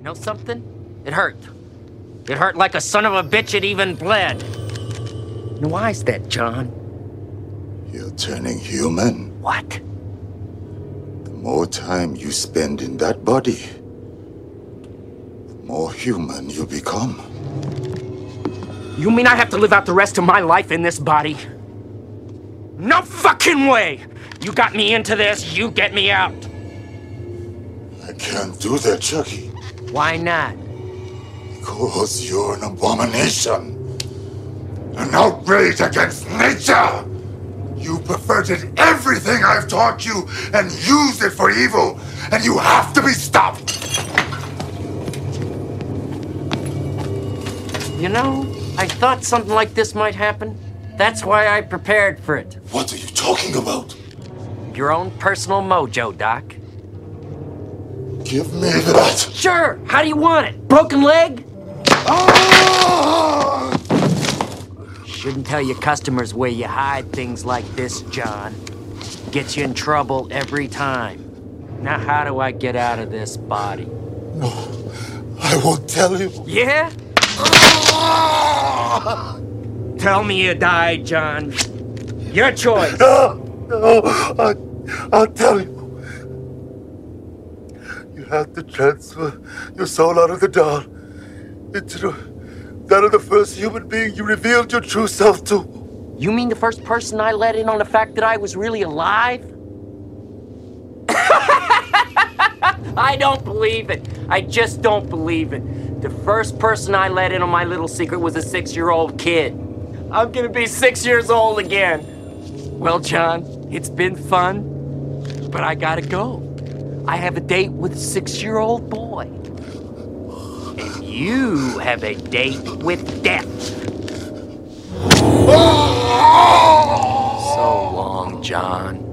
Know something? It hurt. It hurt like a son of a bitch it even bled. Now, why is that, John? You're turning human. What? The more time you spend in that body, the more human you become. You mean I have to live out the rest of my life in this body? No fucking way! You got me into this, you get me out. I can't do that, Chucky, Why not? because you're an abomination. An outrage against nature. You perverted everything I've taught you and used it for evil, and you have to be stopped. You know, I thought something like this might happen. That's why I prepared for it. What are you talking about? Your own personal mojo, Doc. Give me that. Sure, how do you want it? Broken leg? Ah! Shouldn't tell your customers where you hide things like this, John. Gets you in trouble every time. Now, how do I get out of this body? No, I won't tell you. Yeah? Ah! Tell me you died, John. Your choice. No, no, I, I'll tell you. Have to transfer your soul out of the doll into that of the first human being you revealed your true self to. You mean the first person I let in on the fact that I was really alive? I don't believe it. I just don't believe it. The first person I let in on my little secret was a six year old kid. I'm gonna be six years old again. Well, John, it's been fun, but I gotta go. I have a date with a six year old boy. And you have a date with death. So long, John.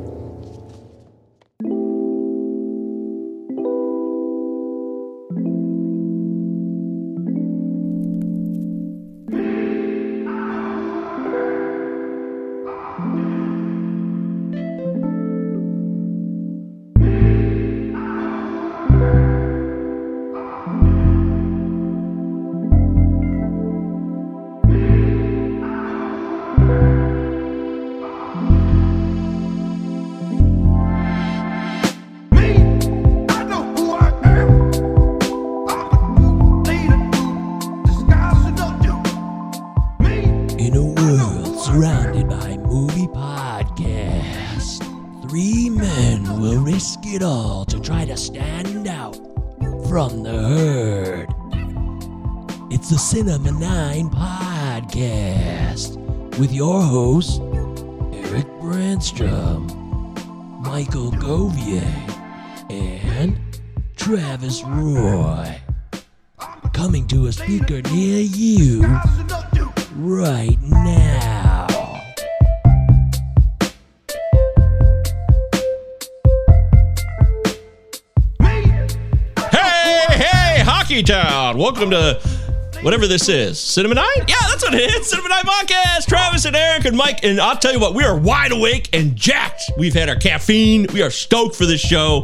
Welcome to whatever this is. Cinema 9? Yeah, that's what it is. Cinema 9 Podcast. Travis and Eric and Mike. And I'll tell you what, we are wide awake and jacked. We've had our caffeine. We are stoked for this show.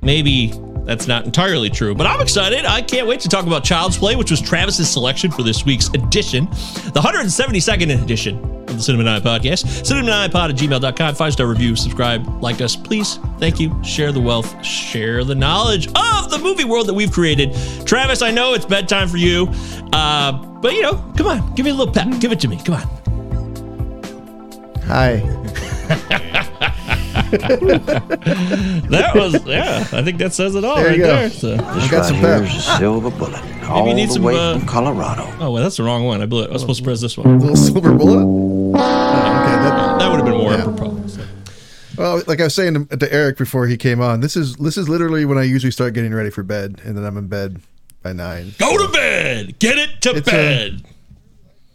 Maybe that's not entirely true, but I'm excited. I can't wait to talk about Child's Play, which was Travis's selection for this week's edition, the 172nd edition of the Cinema 9 Podcast. Cinema9pod at gmail.com. Five star review, subscribe, like us, please. Thank you. Share the wealth, share the knowledge of the movie world that we've created. Travis, I know it's bedtime for you, uh, but you know, come on, give me a little pep. Give it to me. Come on. Hi. That was, yeah, I think that says it all There right you go. there. So. I got some pep. Here's a silver bullet, all need the some, way uh, from Colorado. Oh, well, that's the wrong one. I blew it. I was supposed to press this one. Little silver bullet. Oh, okay, that, That would have been more Yeah. apropos. So. well, like I was saying to, to Eric before he came on, this is this is literally when I usually start getting ready for bed, and then I'm in bed by nine. Go to bed. Get it to It's a- bed.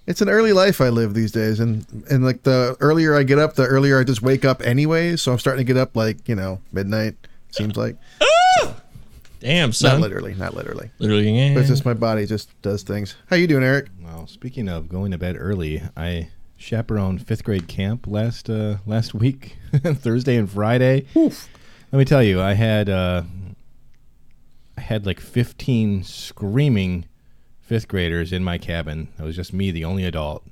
It's an early life I live these days, and and like the earlier I get up, the earlier I just wake up anyway. So I'm starting to get up like you know midnight. Seems like Damn, son. not literally, not literally, Literally, yeah. but it's just my body just does things. How you doing, Eric? Well, speaking of going to bed early, I chaperoned fifth grade camp last uh, last week, Thursday and Friday. Let me tell you, I had uh, I had like 15 screaming fifth graders in my cabin. It was just me, the only adult,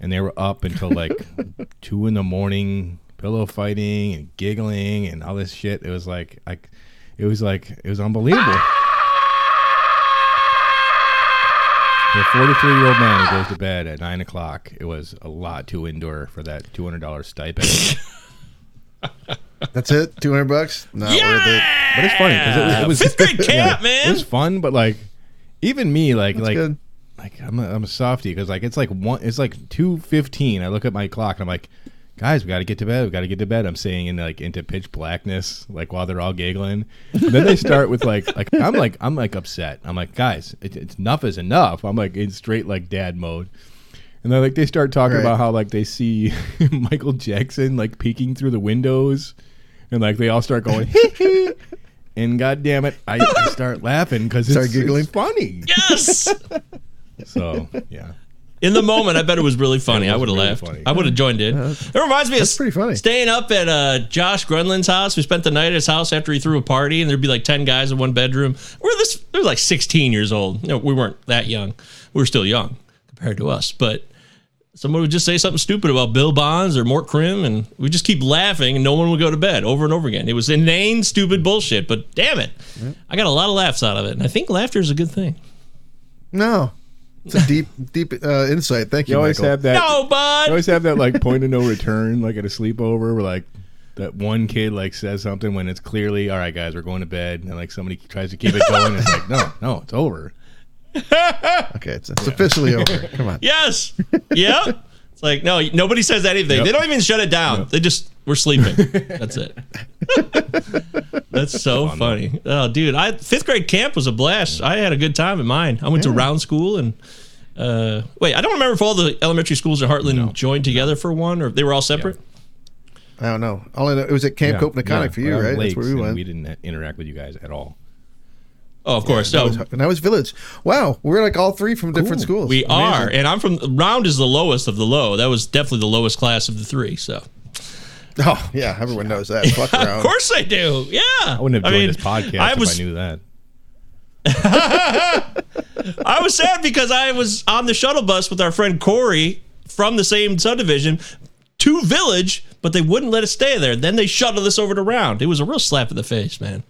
and they were up until like two in the morning, pillow fighting and giggling and all this shit. It was like I, it was like it was unbelievable. For a 43 year old man who goes to bed at nine o'clock, it was a lot to endure for that $200 stipend. That's it. Two hundred bucks. Not worth it. But it's funny because it, it was Fifth grade camp, It man. It was fun, but like even me, like That's like good. like I'm a, I'm a softie because like it's like one, it's like two fifteen. I look at my clock and I'm like, guys, we got to get to bed. We got to get to bed. I'm saying in like into pitch blackness, like while they're all giggling. And then they start with like like I'm like I'm like upset. I'm like, guys, it, it's enough is enough. I'm like in straight like dad mode. And then like they start talking Right. about how like they see Michael Jackson like peeking through the windows, and like they all start going. And god damn it, I, I start laughing because Start it's, giggling? it's funny. Yes. So yeah, In the moment, I bet it was really funny. It I was would have really laughed. funny. I would have joined in. It reminds me that's of pretty funny. staying up at uh, Josh Grunland's house. We spent the night at his house after he threw a party, and there'd be like ten guys in one bedroom. We're this. We were like 16 years old. No, we weren't that young. We were still young compared to us, but. Someone would just say something stupid about Bill Bonds or Mort Krim, and we just keep laughing, and no one would go to bed over and over again. It was inane, stupid bullshit, but damn it, I got a lot of laughs out of it, and I think laughter is a good thing. No, it's a deep, deep uh, insight. Thank you, you always Michael. have that. No, You bud. always have that like point of no return, like at a sleepover, where like that one kid like says something when it's clearly, all right, guys, we're going to bed, and like somebody tries to keep it going. it's like, no, no, it's over. Okay, it's, it's officially over. Come on. Yes. Yep. It's like no, nobody says anything. Yep. They don't even shut it down. They just we're sleeping. That's it. That's so funny. Oh, dude, I fifth grade camp was a blast. I had a good time at mine. I went to round school and. Uh, wait, I don't remember if all the elementary schools in Hartland joined together for one, or if they were all separate. I don't know. All I know, it was at Camp Yeah, Copacabana yeah. for you, Well, right? That's where we went. We didn't interact with you guys at all. Oh, of course. That No, was, and that was Village. Wow, we're like all three from different schools. we are, and I'm from round is the lowest of the low. That was definitely the lowest class of the three. So, Oh yeah, everyone knows that. Fuck around. of course I do. Yeah, I wouldn't have joined mean, this podcast I if I knew that. I was sad because I was on the shuttle bus with our friend Corey from the same subdivision to Village, but they wouldn't let us stay there. Then they shuttled us over to Round. It was a real slap in the face, man.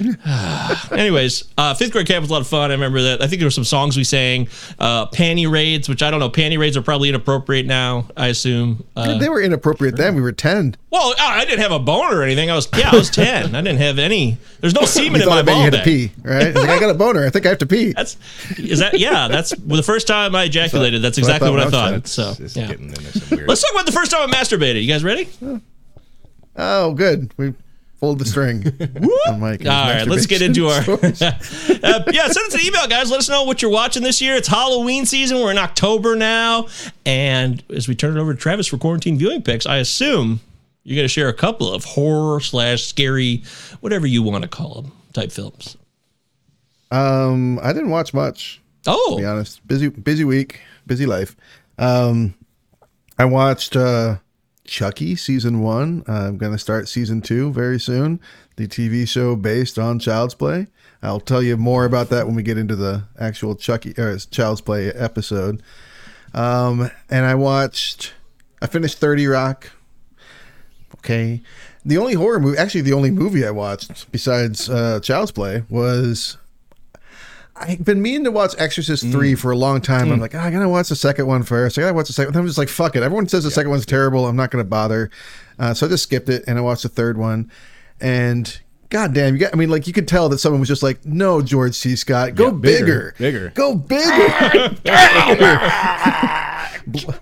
Anyways, uh, fifth grade camp was a lot of fun. I remember that. I think there were some songs we sang, uh, panty raids, which I don't know. Panty raids are probably inappropriate now. I assume. Uh, they were inappropriate then. We were ten. well, I didn't have a boner or anything. I was yeah, I was ten. I didn't have any. There's no semen in my I bet you ball had to pee, right? Like, I got a boner. I think I have to pee. That's is that yeah. That's well, the first time I ejaculated. That's that's what I exactly thought what I thought. So It's, yeah. getting into some weird. Let's talk about the first time I masturbated. You guys ready? Oh, good. We pulled the string. on Mike and All right, let's get into our. uh, yeah, send us an email, guys. Let us know what you're watching this year. It's Halloween season. We're in October now, and as we turn it over to Travis for quarantine viewing picks, I assume you're going to share a couple of horror slash scary, whatever you want to call them, type films. um, I didn't watch much. Oh, to be honest. Busy, busy week, busy life. Um, I watched uh, Chucky season one. I'm going to start season two very soon. The TV show based on Child's Play. I'll tell you more about that when we get into the actual Chucky or Child's Play episode. Um, and I watched. I finished Thirty Rock. Okay. The only horror movie, actually, the only movie I watched besides uh, Child's Play was I've been meaning to watch Exorcist 3 mm. for a long time. I'm mm. like, "Oh, I gotta watch the second one first. I gotta watch the second. I'm just like, fuck it. Everyone says the second one's terrible. I'm not gonna bother. Uh, so I just skipped it and I watched the third one. And goddamn, you got. I mean, like you could tell that someone was just like, no, George C. Scott, go Yeah, bigger, bigger, bigger. go bigger.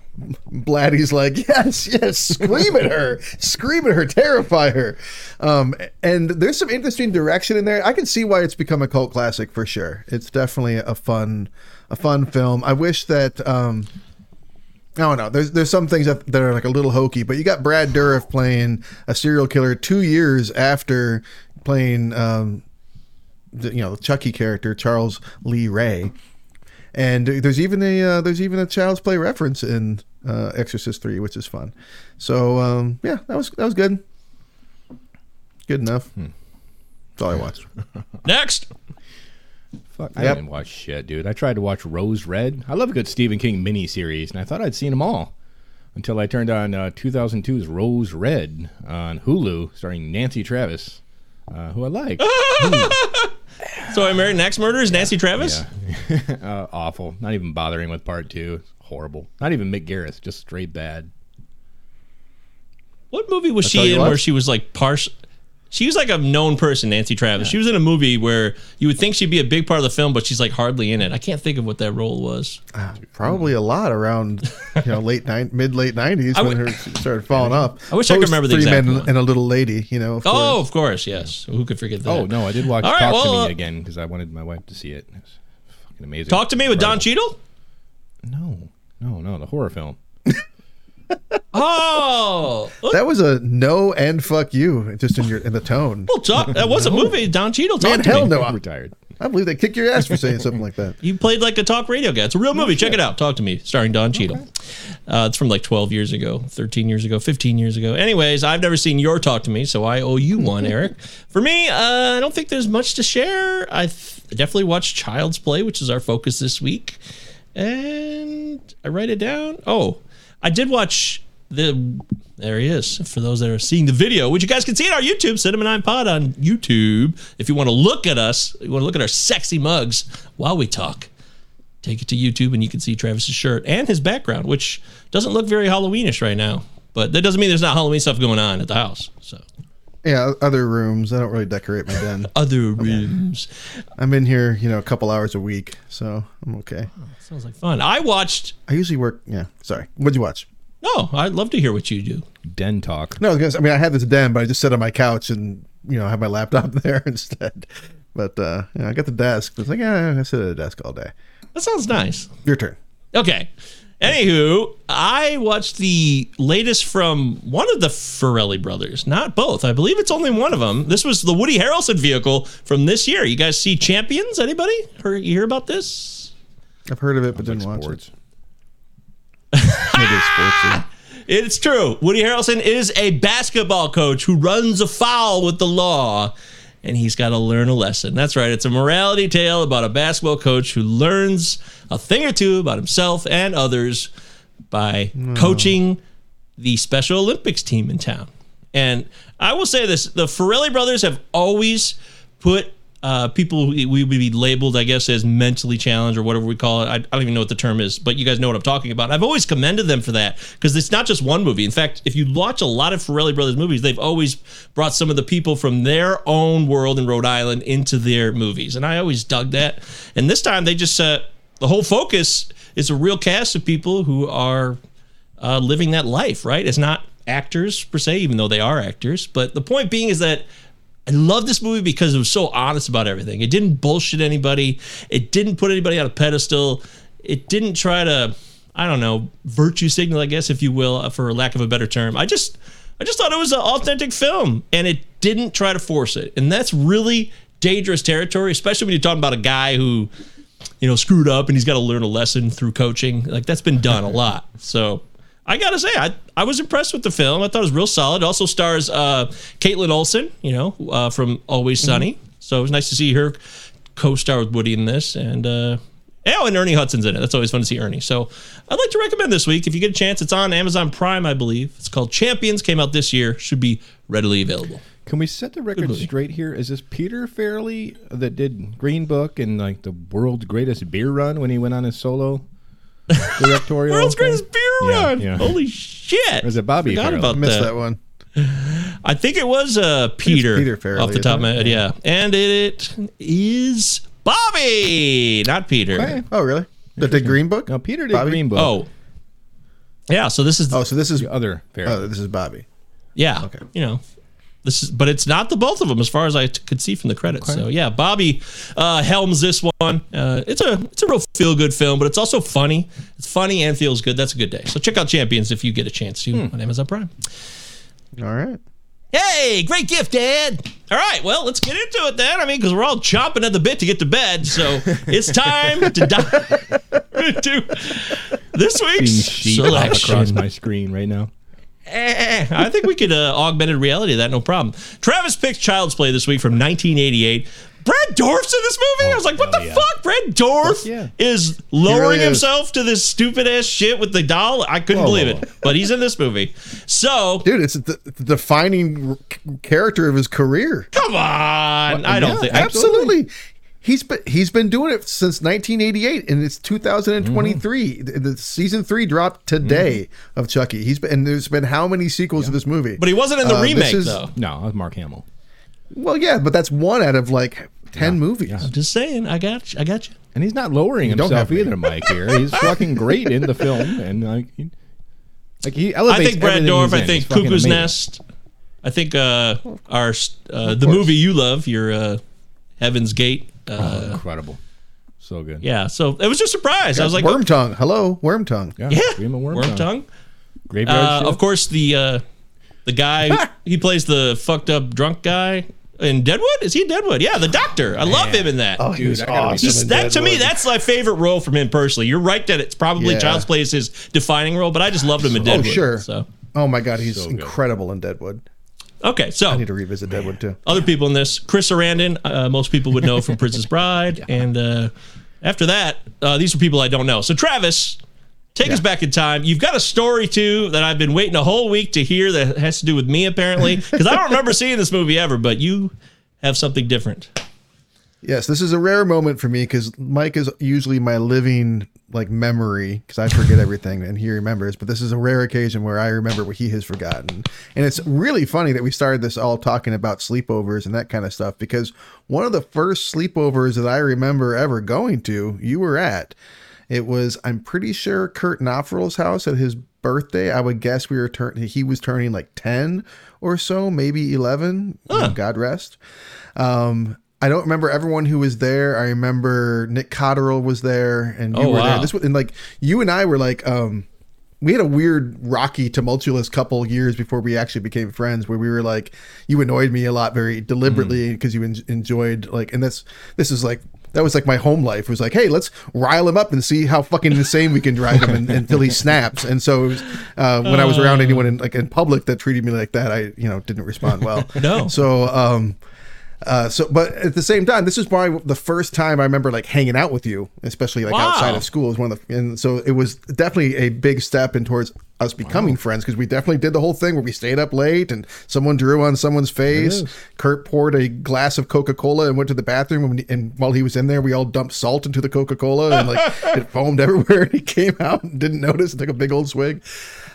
Blatty's like, yes, yes, scream at her, scream at her, terrify her. Um, and there's some interesting direction in there. I can see why it's become a cult classic for sure. It's definitely a fun, a fun film. I wish that. Um, I don't know. There's there's some things that, that are like a little hokey, but you got Brad Dourif playing a serial killer two years after playing, um, the, you know, the Chucky character Charles Lee Ray, and there's even a uh, there's even a Child's Play reference in uh, Exorcist Three, which is fun. So um, yeah, that was that was good. Good enough. That's all I watched. next. Fuck, I Yep. didn't watch shit, dude. I tried to watch Rose Red. I love a good Stephen King miniseries, and I thought I'd seen them all until I turned on uh, 2002's Rose Red on Hulu, starring Nancy Travis, uh, who I like. So I married an axe murderer is Nancy Travis. yeah, uh, awful. Not even bothering with part two. Horrible. Not even Mick Garris. Just straight bad. What movie was all she in where she was like partial? She was like a known person, Nancy Travis. She was in a movie where you would think she'd be a big part of the film, but she's like hardly in it. I can't think of what that role was. Probably a lot around, you know, late nine, mid late nineties when would- her started falling off. I wish I could remember the three exact men one. and a little lady. You know. of Oh, course. of course, yes. Who could forget that? Oh no, I did watch All right, Talk well, to uh, Me again because I wanted my wife to see it. It was fucking amazing. Talk to me with Don Cheadle. No, no, no. The horror film. Oh, That was a no and fuck you, just in your in the tone. well, talk, that was a movie. Don Cheadle. Talk Man, to hell me. no! I'm retired. I believe they kick your ass for saying something like that. You played like a talk radio guy. It's a real movie. Check it out. Talk to me, starring Don Cheadle. Uh, it's from like 12 years ago, 13 years ago, 15 years ago. Anyways, I've never seen your Talk to Me, so I owe you one, Eric. For me, uh, I don't think there's much to share. I th- definitely watched Child's Play, which is our focus this week, and I write it down. Oh, I did watch the. There he is. For those that are seeing the video, which you guys can see on our YouTube, Cinema Nine Pod on YouTube. If you want to look at us, you want to look at our sexy mugs while we talk take it to YouTube and you can see Travis's shirt and his background, which doesn't look very Halloweenish right now. But that doesn't mean there's not Halloween stuff going on at the house. So Yeah, other rooms. I don't really decorate my den. other rooms I'm in here, you know, a couple hours a week, so I'm okay. sounds like fun. I watched. I usually work. Yeah, sorry. What'd you watch? No, I'd love to hear what you do. Den talk. No, because I mean, I had this den, but I just sat on my couch and you know have my laptop there instead. But uh, yeah, I got the desk. It's like, yeah, I sit at a desk all day. That sounds nice. Your turn. Okay. Anywho, I watched the latest from one of the Farrelly brothers, not both. I believe it's only one of them. This was the Woody Harrelson vehicle from this year. You guys see Champions? Anybody? Heard, you hear about this? I've heard of it, but didn't watch Sports. it. Maybe it's. It's true. Woody Harrelson is a basketball coach who runs afoul with the law, and he's got to learn a lesson. That's right. It's a morality tale about a basketball coach who learns a thing or two about himself and others by coaching the Special Olympics team in town. And I will say this the Farrelly brothers have always put uh, people we would be labeled, I guess, as mentally challenged or whatever we call it. I, I don't even know what the term is, but you guys know what I'm talking about. I've always commended them for that because it's not just one movie. In fact, if you watch a lot of Farrelly brothers movies, they've always brought some of the people from their own world in Rhode Island into their movies, and I always dug that. And this time, they just uh, the whole focus is a real cast of people who are uh, living that life, right? It's not actors per se, even though they are actors. But the point being is that I love this movie because it was so honest about everything. It didn't bullshit anybody. It didn't put anybody on a pedestal. It didn't try to, I don't know, virtue signal, I guess, if you will, uh, for lack of a better term. I just, I just thought it was an authentic film, and it didn't try to force it. And that's really dangerous territory, especially when you're talking about a guy who you know, screwed up and he's got to learn a lesson through coaching. Like that's been done a lot. So I gotta say, I I was impressed with the film. I thought it was real solid. It also stars uh, Kaitlin Olson, you know, uh, from Always Sunny. So it was nice to see her co-star with Woody in this, and uh, oh, and Ernie Hudson's in it. That's always fun to see Ernie. So I'd like to recommend this week if you get a chance. It's on Amazon Prime, I believe. It's called Champions. Came out this year. Should be readily available. Can we set the record straight here? Is this Peter Farrelly that did Green Book and like the world's greatest beer run when he went on his solo directorial? World's thing? greatest beer Yeah, run. yeah. Holy shit! Was it Bobby Forgot Farrell? about Missed that. that one. I think it was uh, Peter, Peter Farrelly, off the top of my head. Yeah, and it is Bobby, not Peter. Okay. Oh, really? The, the Green Book? No, Peter did Bobby? Green Book. Oh, yeah. So this is Oh, so this is the other Farrelly. oh, this is Bobby. yeah. okay. You know, this is, but it's not the both of them as far as I t- could see from the credits. So yeah, Bobby uh, helms this one. Uh, it's a it's a real feel good film, but it's also funny. It's funny and feels good. That's a good day. So check out Champions if you get a chance to on Amazon Prime. All right. Hey, great gift, Dad. All right, well, let's get into it then. I mean, because we're all chomping at the bit to get to bed, so it's time to dive into this week's pop across selection. my screen right now. Eh, I think we could uh, augmented reality that, no problem. Travis picked Child's Play this week from 1988. Brad Dourif's in this movie. I was like, what the yeah. fuck? Brad Dourif yeah. is lowering is. himself to this stupid ass shit with the doll. I couldn't Whoa, believe whoa, it, but he's in this movie. So Dude, it's the, the defining character of his career. come on, I don't Yeah, think Absolutely. He's been he's been doing it since 1988, and it's 2023. The, the season three dropped today of Chucky. He's been and there's been how many sequels to this movie? But he wasn't in the Uh, this remake is- though. No, it was Mark Hamill. Well, yeah, but that's one out of like ten movies. I'm just saying. I got you. I got you. And he's not lowering don't himself either, Mike. Here, he's fucking great in the film, and like, he, like he I think Brad everything Dourif. I think He's Cuckoo's amazing. Nest. I think uh, our uh, the movie you love, your uh, Heaven's Gate. Uh, Oh, incredible, so good. yeah. So it was just a surprise. I was like, Worm tongue. Hello, worm tongue. yeah. yeah, Dream of Worm, Worm Tongue. Tongue. Graveyard Uh, of course, the uh, the guy he plays the fucked up drunk guy in Deadwood. Is he in Deadwood? Yeah, the doctor. I love him in that. Oh, he Dude, was gotta awesome. He's- in that to me, that's my favorite role from him personally. You're right that it's probably Yeah. Child's Play is his defining role, but I just loved him in Deadwood. Oh, Deadwood. sure. So Oh my god, he's So incredible in Deadwood. Okay, so I need to revisit Deadwood too. other people in this chris sarandon uh, most people would know from princess bride and uh, after that uh, these are people i don't know. So travis take us back in time. You've got a story too that i've been waiting a whole week to hear that has to do with me apparently because i don't remember seeing this movie ever but you have something different Yes, this is a rare moment for me because Mike is usually my living like memory because I forget everything and he remembers. But this is a rare occasion where I remember what he has forgotten, and it's really funny that we started this all talking about sleepovers and that kind of stuff because one of the first sleepovers that I remember ever going to, you were at. It was I'm pretty sure Kurt Knopfler's house at his birthday. I would guess we were turn he was turning like ten or so, maybe eleven. know, God rest. Um, I don't remember everyone who was there. I remember Nick Cotterill was there, and you Oh, were wow. there. This was and like you and I were like, um, we had a weird, rocky, tumultuous couple years before we actually became friends. Where we were like, you annoyed me a lot, very deliberately, Mm-hmm. because you en- enjoyed like, and this this is like. That was like my home life. Was like, hey, let's rile him up and see how fucking insane we can drive him until he snaps. And so, it was, uh, when I was around anyone in like in public that treated me like that, I you know didn't respond well. No. So, um, uh, so, but at the same time, this is probably the first time I remember like hanging out with you, especially like Wow. outside of school. Is one of the, and so it was definitely a big step in towards us becoming friends because we definitely did the whole thing where we stayed up late and someone drew on someone's face. Kurt poured a glass of Coca Cola and went to the bathroom, and, and while he was in there, we all dumped salt into the Coca Cola and like it foamed everywhere. And he came out and didn't notice and took a big old swig.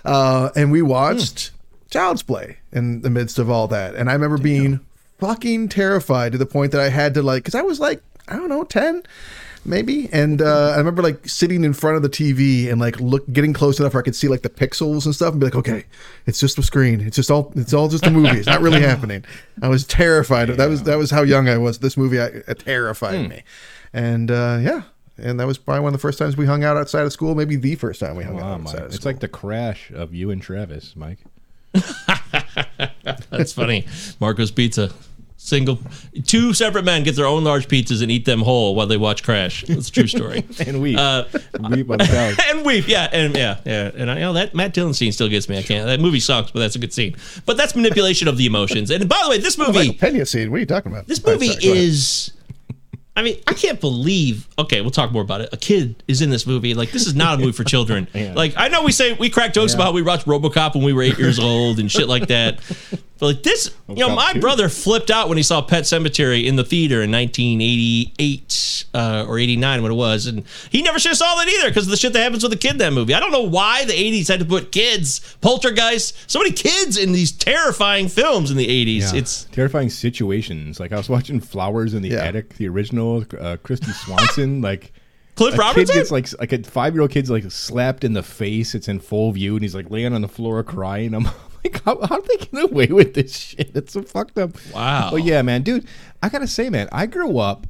Uh, and we watched Child's Play in the midst of all that, and I remember being fucking terrified to the point that I had to like, because I was like, I don't know, 10 maybe. And uh, I remember like sitting in front of the TV and like look, getting close enough where I could see like the pixels and stuff and be like, okay, it's just a screen. It's just all, it's all just a movie. It's not really happening. I was terrified. That was, that was how young I was. This movie I, it terrified me. And uh, yeah. And that was probably one of the first times we hung out outside of school. Maybe the first time we hung Wow, out Mike. outside of It's like the crash of you and Travis, Mike. that's funny marco's pizza single two separate men get their own large pizzas and eat them whole while they watch crash that's a true story And we, Uh, we on the couch. and weep, yeah, and yeah, yeah, and I you know that Matt Dillon scene still gets me. I can't. That movie sucks, but that's a good scene. But that's manipulation of the emotions. And by the way, this movie, Pena scene. What are you talking about? this movie sorry, is. I mean, I can't believe. Okay, we'll talk more about it. A kid is in this movie. Like, this is not a movie for children. Like, I know we say we crack jokes about how we watched RoboCop when we were eight years old and shit like that. But like this, you know, my 2. brother flipped out when he saw Pet Sematary in the theater in 1988 uh, or 89 when it was, and he never should have saw that either because of the shit that happens with the kid in that movie. I don't know why the 80s had to put kids, poltergeist, so many kids in these terrifying films in the 80s. Yeah. It's terrifying situations. Like I was watching Flowers in the Yeah. Attic, the original, uh, Kristy Swanson. like Cliff a Robertson. kid gets like like a five year old kid's like slapped in the face. It's in full view, and he's like laying on the floor crying. I'm like, how how do they get away with this shit? It's so fucked up. Wow. But yeah, man, dude, I gotta say, man, I grew up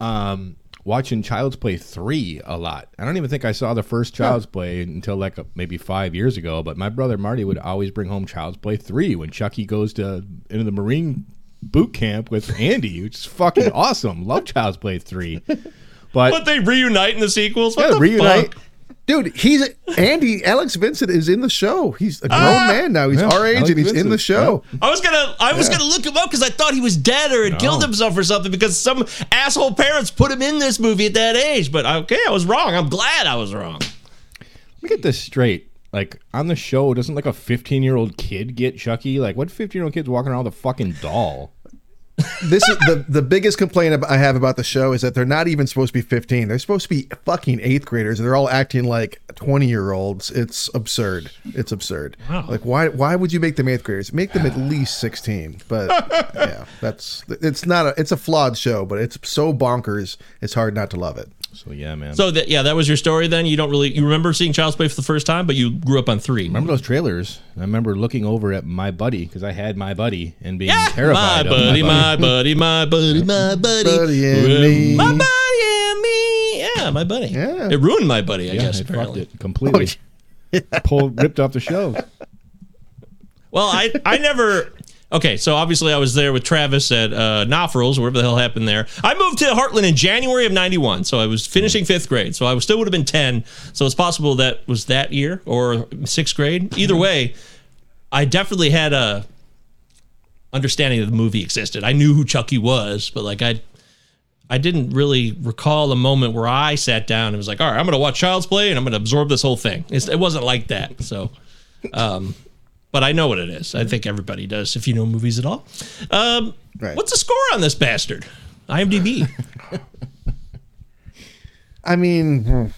um watching Child's Play three a lot. I don't even think I saw the first Child's Play until like uh, maybe five years ago. But my brother Marty would always bring home Child's Play three when Chucky goes to into the Marine boot camp with Andy, which is fucking awesome. Love Child's Play three. But, but they reunite in the sequels. What yeah, the reunite. fuck? Dude, he's Andy. Alex Vincent is in the show. He's a grown Ah! man now. He's Yeah, our age Alex and he's in the show. I was gonna, I was gonna look him up because I thought he was dead or had killed himself or something because some asshole parents put him in this movie at that age. But okay, I was wrong. I'm glad I was wrong. Let me get this straight. Like on the show, doesn't like a 15 year old kid get Chucky? Like what 15 year old kid's walking around with a fucking doll? This is the the biggest complaint I have about the show is that they're not even supposed to be 15. They're supposed to be fucking eighth graders, and they're all acting like 20 year olds. It's absurd. It's absurd. Like why why would you make them eighth graders? Make them at least 16. But yeah, that's it's not a it's a flawed show, but it's so bonkers. It's hard not to love it. So yeah, man. So that yeah, that was your story. Then you don't really you remember seeing Child's Play for the first time, but you grew up on three. remember those trailers? I remember looking over at my buddy because I had my buddy and being Yeah, my terrified. of buddy, my buddy, my buddy, my buddy, my Buddy and me. my buddy and me. Yeah, my buddy. Yeah. it ruined my buddy. I Yeah, guess it fucked apparently. it completely. Pulled, ripped off the shelves. Well, I I never. Okay, so obviously I was there with Travis at uh, Nofrils, wherever the hell happened there. I moved to Hartland in January of '91, so I was finishing fifth grade. So I still would have been ten. So it's possible that was that year or sixth grade. Either way, I definitely had a understanding that the movie existed. I knew who Chucky was, but like I. I didn't really recall a moment where I sat down and was like, "All right, I'm going to watch Child's Play and I'm going to absorb this whole thing." It's, it wasn't like that. So, um, but I know what it is. I think everybody does if you know movies at all. Um, Right. What's the score on this bastard? IMDb. I mean,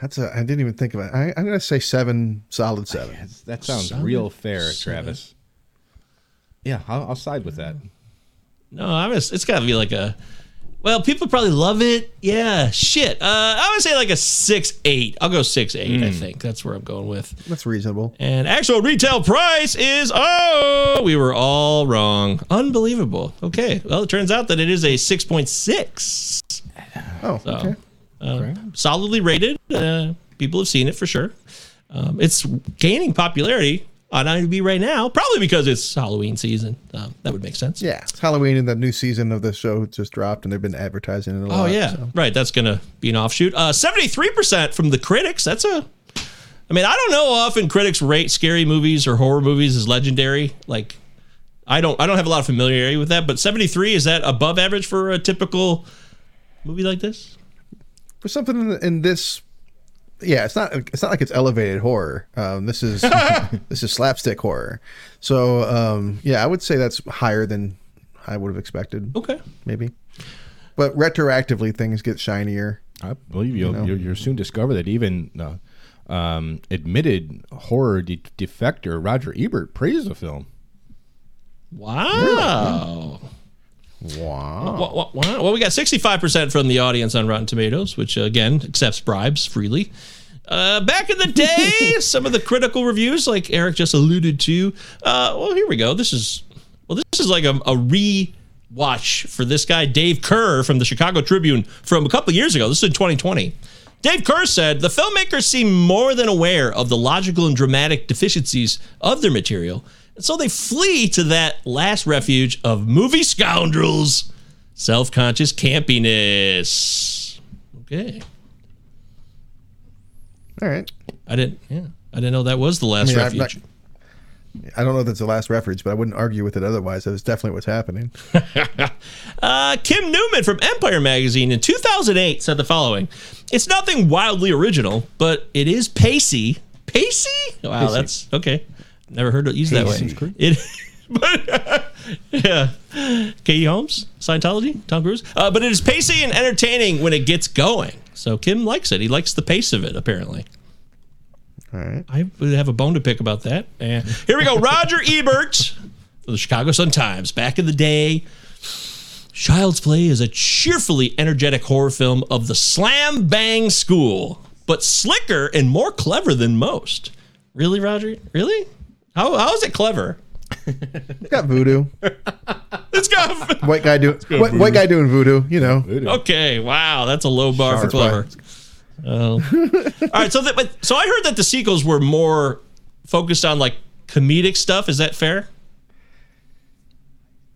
that's a. I didn't even think of it. I, I'm gonna say seven, solid seven. That sounds real fair, Travis. Yeah, I'll, I'll side with that. no, I was. It's got to be like a. Well, people probably love it. Yeah, shit. Uh, I would say like a six eight. I'll go six eight. I think that's where I'm going with. That's reasonable. And actual retail price is oh, we were all wrong. Unbelievable. Okay, well, it turns out that it is a six point six. Oh, okay. solidly rated. Uh, people have seen it for sure. Um, it's gaining popularity on IMDb right now, probably because it's Halloween season. Um, that would make sense. Yeah, it's Halloween, and the new season of the show just dropped, and they've been advertising it a lot. Oh yeah, so. right. That's gonna be an offshoot. Uh, Seventy-three percent from the critics. That's a. I mean, I don't know often critics rate scary movies or horror movies as legendary. Like, I don't. I don't have a lot of familiarity with that. But seventy-three is that above average for a typical movie like this? for something in, in this. Yeah, it's not. It's not like it's elevated horror. Um, this is this is slapstick horror. So um, yeah, I would say that's higher than I would have expected. Okay. Maybe, but retroactively things get shinier. I believe you'll, know. you'll, you'll soon discover that even uh, um, admitted horror de- defector Roger Ebert praised the film. Wow. Wow. Wow, wow, wow. Well, we got 65% from the audience on Rotten Tomatoes, which again accepts bribes freely. Uh, back in the day, some of the critical reviews, like Eric just alluded to. Uh, well, here we go. This is well, this is like a, a re-watch for this guy Dave Kehr from the Chicago Tribune from a couple of years ago. This is in 2020. Dave Kehr said the filmmakers seem more than aware of the logical and dramatic deficiencies of their material, and so they flee to that last refuge of movie scoundrels, self-conscious campiness. Okay, All right. I didn't. Yeah, I didn't know that was the last I mean, refuge. I don't know if that's the last reference, but I wouldn't argue with it otherwise. That's definitely what's happening. Uh, Kim Newman from Empire Magazine in 2008 said the following It's nothing wildly original, but it is pacey. Pacey? Wow, that's okay. Never heard it used that way. It, but, yeah. Katie Holmes, Scientology, Tom Cruise. Uh, but it is pacey and entertaining when it gets going. So Kim likes it. He likes the pace of it, apparently. All right. I would have a bone to pick about that. And here we go. Roger Ebert of the Chicago Sun Times. Back in the day, Child's Play is a cheerfully energetic horror film of the slam bang school, but slicker and more clever than most. Really, Roger? Really? How, how is it clever? It's got voodoo. It's got. White guy doing white, white guy doing voodoo. You know. Okay, wow, that's a low bar for Sharp, clever. Oh. All right, so that, but so I heard that the sequels were more focused on like comedic stuff. Is that fair?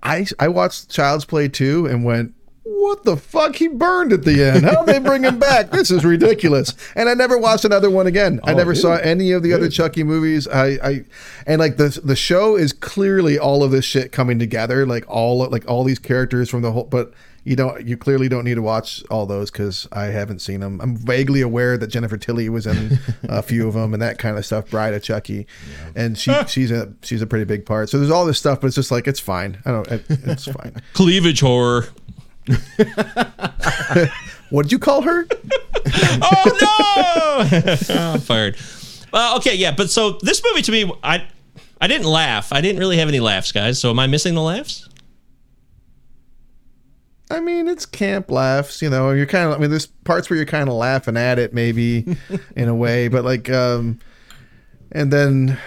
I I watched Child's Play 2 and went, what the fuck? He burned at the end. How they bring him back? This is ridiculous. And I never watched another one again. I Oh, never dude. saw any of the other Chucky movies. I, I, and like the the show is clearly all of this shit coming together. Like all like all these characters from the whole. But you don't. You clearly don't need to watch all those because I haven't seen them. I'm vaguely aware that Jennifer Tilly was in a few of them and that kind of stuff. Bride of Chucky, and she she's a she's a pretty big part. So there's all this stuff, but it's just like it's fine. I don't. It, it's fine. Cleavage horror. What did you call her? oh no! I'm fired. Uh, okay, yeah, but so this movie to me, I I didn't laugh. I didn't really have any laughs, guys. So am I missing the laughs? I mean, it's camp laughs, you know. You're kind of, I mean, there's parts where you're kind of laughing at it, maybe in a way, but like, um, and then,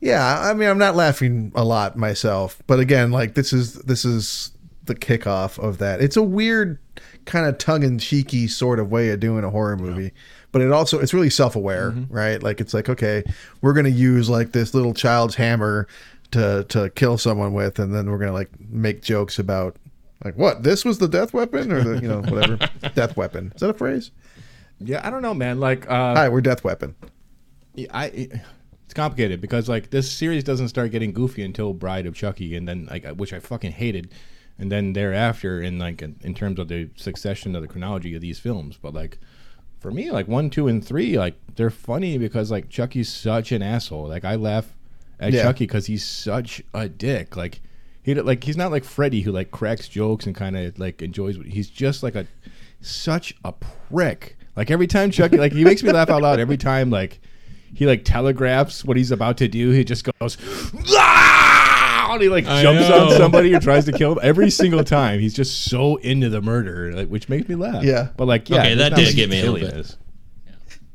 yeah, I mean, I'm not laughing a lot myself, but again, like, this is, this is the kickoff of that. It's a weird, kind of tongue in cheeky sort of way of doing a horror movie. But it also it's really self aware, right? Like it's like, okay, we're gonna use like this little child's hammer to to kill someone with, and then we're gonna like make jokes about like what this was the death weapon or the you know whatever death weapon is that a phrase? Yeah, I don't know, man. Like, uh, Hi, we're death weapon. I it's complicated because like this series doesn't start getting goofy until Bride of Chucky, and then like which I fucking hated, and then thereafter in like in, terms of the succession of the chronology of these films. But like for me, like one, two, and three, like they're funny because like Chucky's such an asshole. Like I laugh at Yeah. Chucky because he's such a dick. Like he like he's not like Freddy who like cracks jokes and kind of like enjoys. what He's just like a such a prick. Like every time Chucky, like he makes me laugh out loud every time. Like he like telegraphs what he's about to do. He just goes, "Ah!" And he like I jumps know. on somebody or tries to kill them every single time. He's just so into the murder, like, which makes me laugh. Yeah. but like yeah, Okay, it's that did get me a little bit. us.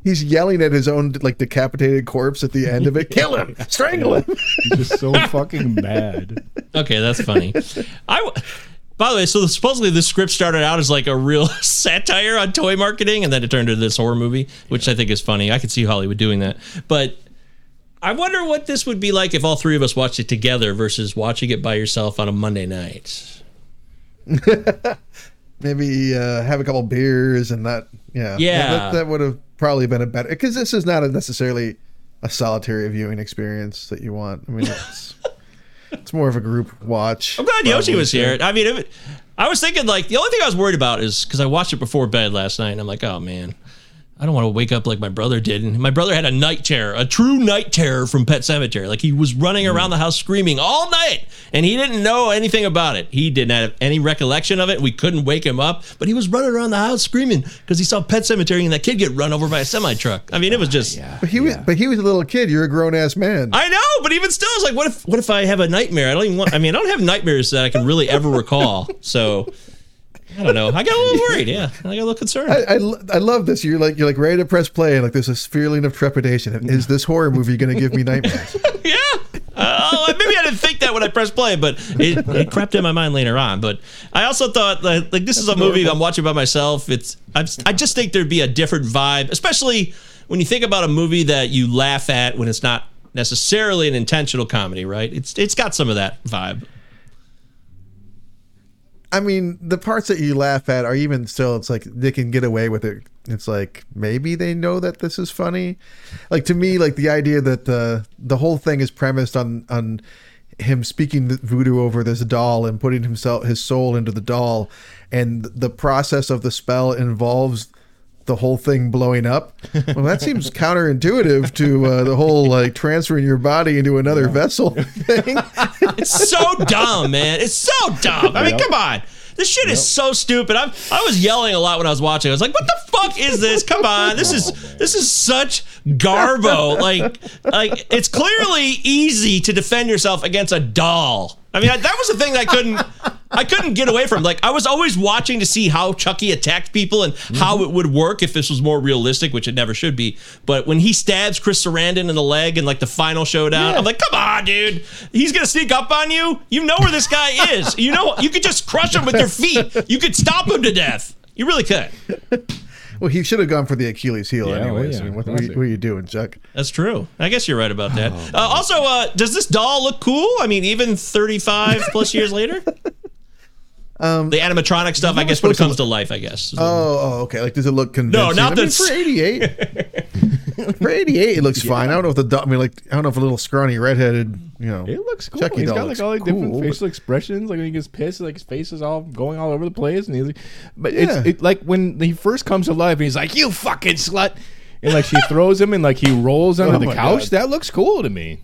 He's yelling at his own like decapitated corpse at the end of it. Kill him, strangle him. He's just so fucking mad. Okay, that's funny. I. w- By the way, so supposedly the script started out as like a real satire on toy marketing, and then it turned into this horror movie, which I think is funny. I could see Hollywood doing that, but I wonder what this would be like if all three of us watched it together versus watching it by yourself on a Monday night. Maybe uh, have a couple beers and that. Yeah, Yeah. That, that would have probably been a better because this is not a necessarily a solitary viewing experience that you want. I mean, it's it's more of a group watch. I'm glad Yoshi was here. I mean, it, I was thinking like the only thing I was worried about is because I watched it before bed last night, and I'm like, oh man, I don't want to wake up like my brother did. And my brother had a night terror, a true night terror from Pet Sematary. Like he was running around the house screaming all night, and he didn't know anything about it. He didn't have any recollection of it. We couldn't wake him up, but he was running around the house screaming because he saw Pet Sematary and that kid get run over by a semi truck. I mean, it was just. But he was, but he was a little kid. You're a grown ass man. I know, but even still, it's like, what if, what if I have a nightmare? I don't even want. I mean, I don't have nightmares that I can really ever recall. So, I don't know. I got a little worried. Yeah, I got a little concerned. I, I, I love this. You're like you're like ready to press play, and like there's this feeling of trepidation. Is this horror movie going to give me nightmares? yeah. Uh, maybe I didn't think that when I pressed play, but it, it crept in my mind later on. But I also thought like, like this is a movie I'm watching by myself. It's I'm, I just think there'd be a different vibe, especially when you think about a movie that you laugh at when it's not necessarily an intentional comedy, right? It's it's got some of that vibe. I mean, the parts that you laugh at are even still. It's like they can get away with it. It's like maybe they know that this is funny. Like to me, like the idea that the the whole thing is premised on on him speaking voodoo over this doll and putting himself his soul into the doll, and the process of the spell involves the whole thing blowing up. Well, that seems counterintuitive to uh, the whole like transferring your body into another vessel thing. It's so dumb, man. It's so dumb. I mean, Yep. come on. This shit is so stupid. I'm I was yelling a lot when I was watching. I was like, "What the fuck is this? Come on. This is this is such garbo. Like like it's clearly easy to defend yourself against a doll. I mean, I, that was the thing that I couldn't I couldn't get away from. Like I was always watching to see how Chucky attacked people and how it would work if this was more realistic, which it never should be. But when he stabs Chris Sarandon in the leg in like the final showdown, I'm like, come on, dude. He's gonna sneak up on you. You know where this guy is. You know you could just crush him with your feet. You could stop him to death. You really could. Well, he should have gone for the Achilles heel, Yeah, well, anyways. yeah, I mean, what, what, are you, what are you doing, Chuck? That's true. I guess you're right about that. uh, also, uh, does this doll look cool? I mean, even 35 plus years later? Um, the animatronic stuff, I guess, when it supposed to comes to life, I guess. Oh, oh, okay. Like, does it look convincing? not I mean, that- for '88. for '88, it looks fine. I don't know if the do- I mean, like, I don't know if a little scrawny redheaded, you know, It looks cool. Chucky he's doll got like all the different cool, but- facial expressions. Like when he gets pissed, like his face is all going all over the place, and he's like, but Yeah. it's it, like when he first comes alive, and he's like, "You fucking slut," and like she throws him, and like he rolls under Oh the couch. God. That looks cool to me.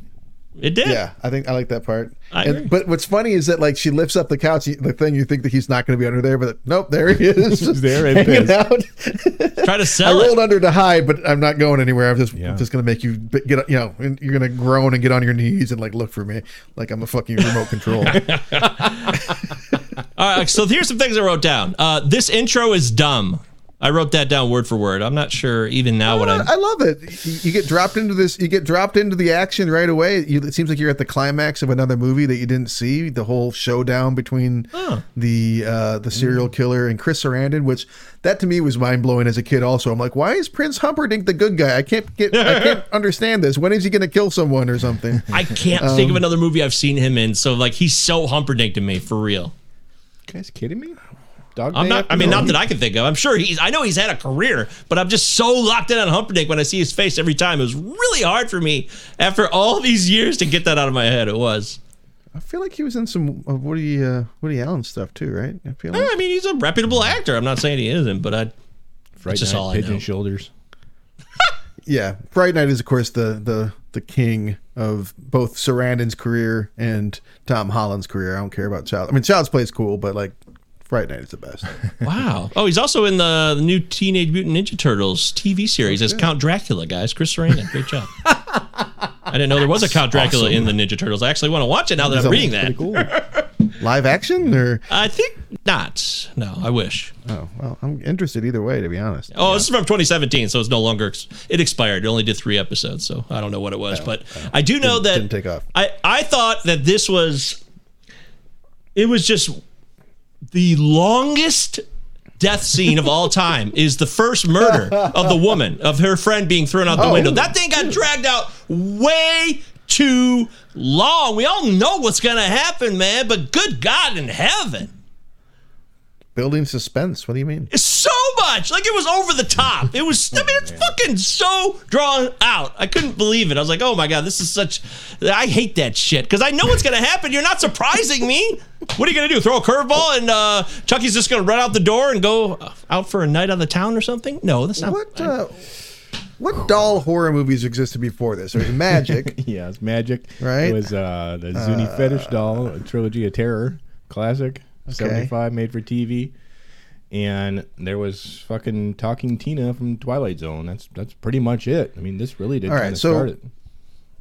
It did. Yeah, I think I like that part. I And- but what's funny is that like she lifts up the couch, the thing you think that he's not going to be under there, but nope, there he is, just there hanging out. Try to I sell it. rolled under to hide, but I'm not going anywhere. I'm just Yeah. just going to make you get you know, you're going to groan and get on your knees and like look for me like I'm a fucking remote control. All right, so here's some things I wrote down. Uh, this intro is dumb. I wrote that down word for word. I'm not sure even now what I, I. love it. You, get dropped into this. You get dropped into the action right away. You, it seems like you're at the climax of another movie that you didn't see. The whole showdown between the uh, the serial killer and Chris Sarandon, which that to me was mind blowing as a kid. Also, I'm like, why is Prince Humperdinck the good guy? I can't get. I can't understand this. When is he going to kill someone or something? I can't think of another movie I've seen him in. So like he's so Humperdinck to me for real. You guys kidding me? Dog I'm not. I mean, not that I can think of. I'm sure he's. I know he's had a career, but I'm just so locked in on Humperdinck when I see his face every time. It was really hard for me after all these years to get that out of my head. It was. I feel like he was in some uh, Woody uh, Woody Allen stuff too, right? I feel like. I mean, he's a reputable actor. I'm not saying he isn't, but I. Fright just Night, all I pigeon know. shoulders. Yeah, Fright Night is of course the the the king of both Sarandon's career and Tom Holland's career. I don't care about Child. I mean, Child's Play is cool, but like Fright Night is the best. Wow. Oh, he's also in the, the new Teenage Mutant Ninja Turtles TV series oh, as Count Dracula, guys. Chris Sarandon. Great job. I didn't know there was a Count Dracula in the Ninja Turtles. I actually want to watch it now that I'm reading that. Pretty cool. Live action or I think not. No, I wish. oh well, I'm interested either way to be honest. Oh, this is from 2017, so it's no longer. Ex- it expired. It only did three episodes, so I don't know what it was. but I do know that didn't take off. I I thought that this was. It was just the longest death scene of all time. Is the first murder of the woman of her friend being thrown out the Oh. window. That thing got dragged out way too long. We all know what's gonna happen, man. But good God in heaven. Building suspense. What do you mean? It's so much. Like it was over the top. It was. I mean, it's fucking so drawn out. I couldn't believe it. I was like, oh my god, this is such. I hate that shit because I know what's gonna happen. You're not surprising me. What are you gonna do? Throw a curveball and uh, Chucky's just gonna run out the door and go out for a night on the town or something? No, that's not. What uh, what doll horror movies existed before this? There's Magic. yeah, it's magic. Right? It was uh, the Zuni Fetish doll, a trilogy of terror, classic, seventy five, made for TV. And there was fucking talking Tina from Twilight Zone. That's that's pretty much it. I mean, this really did All right, kind of so- start it.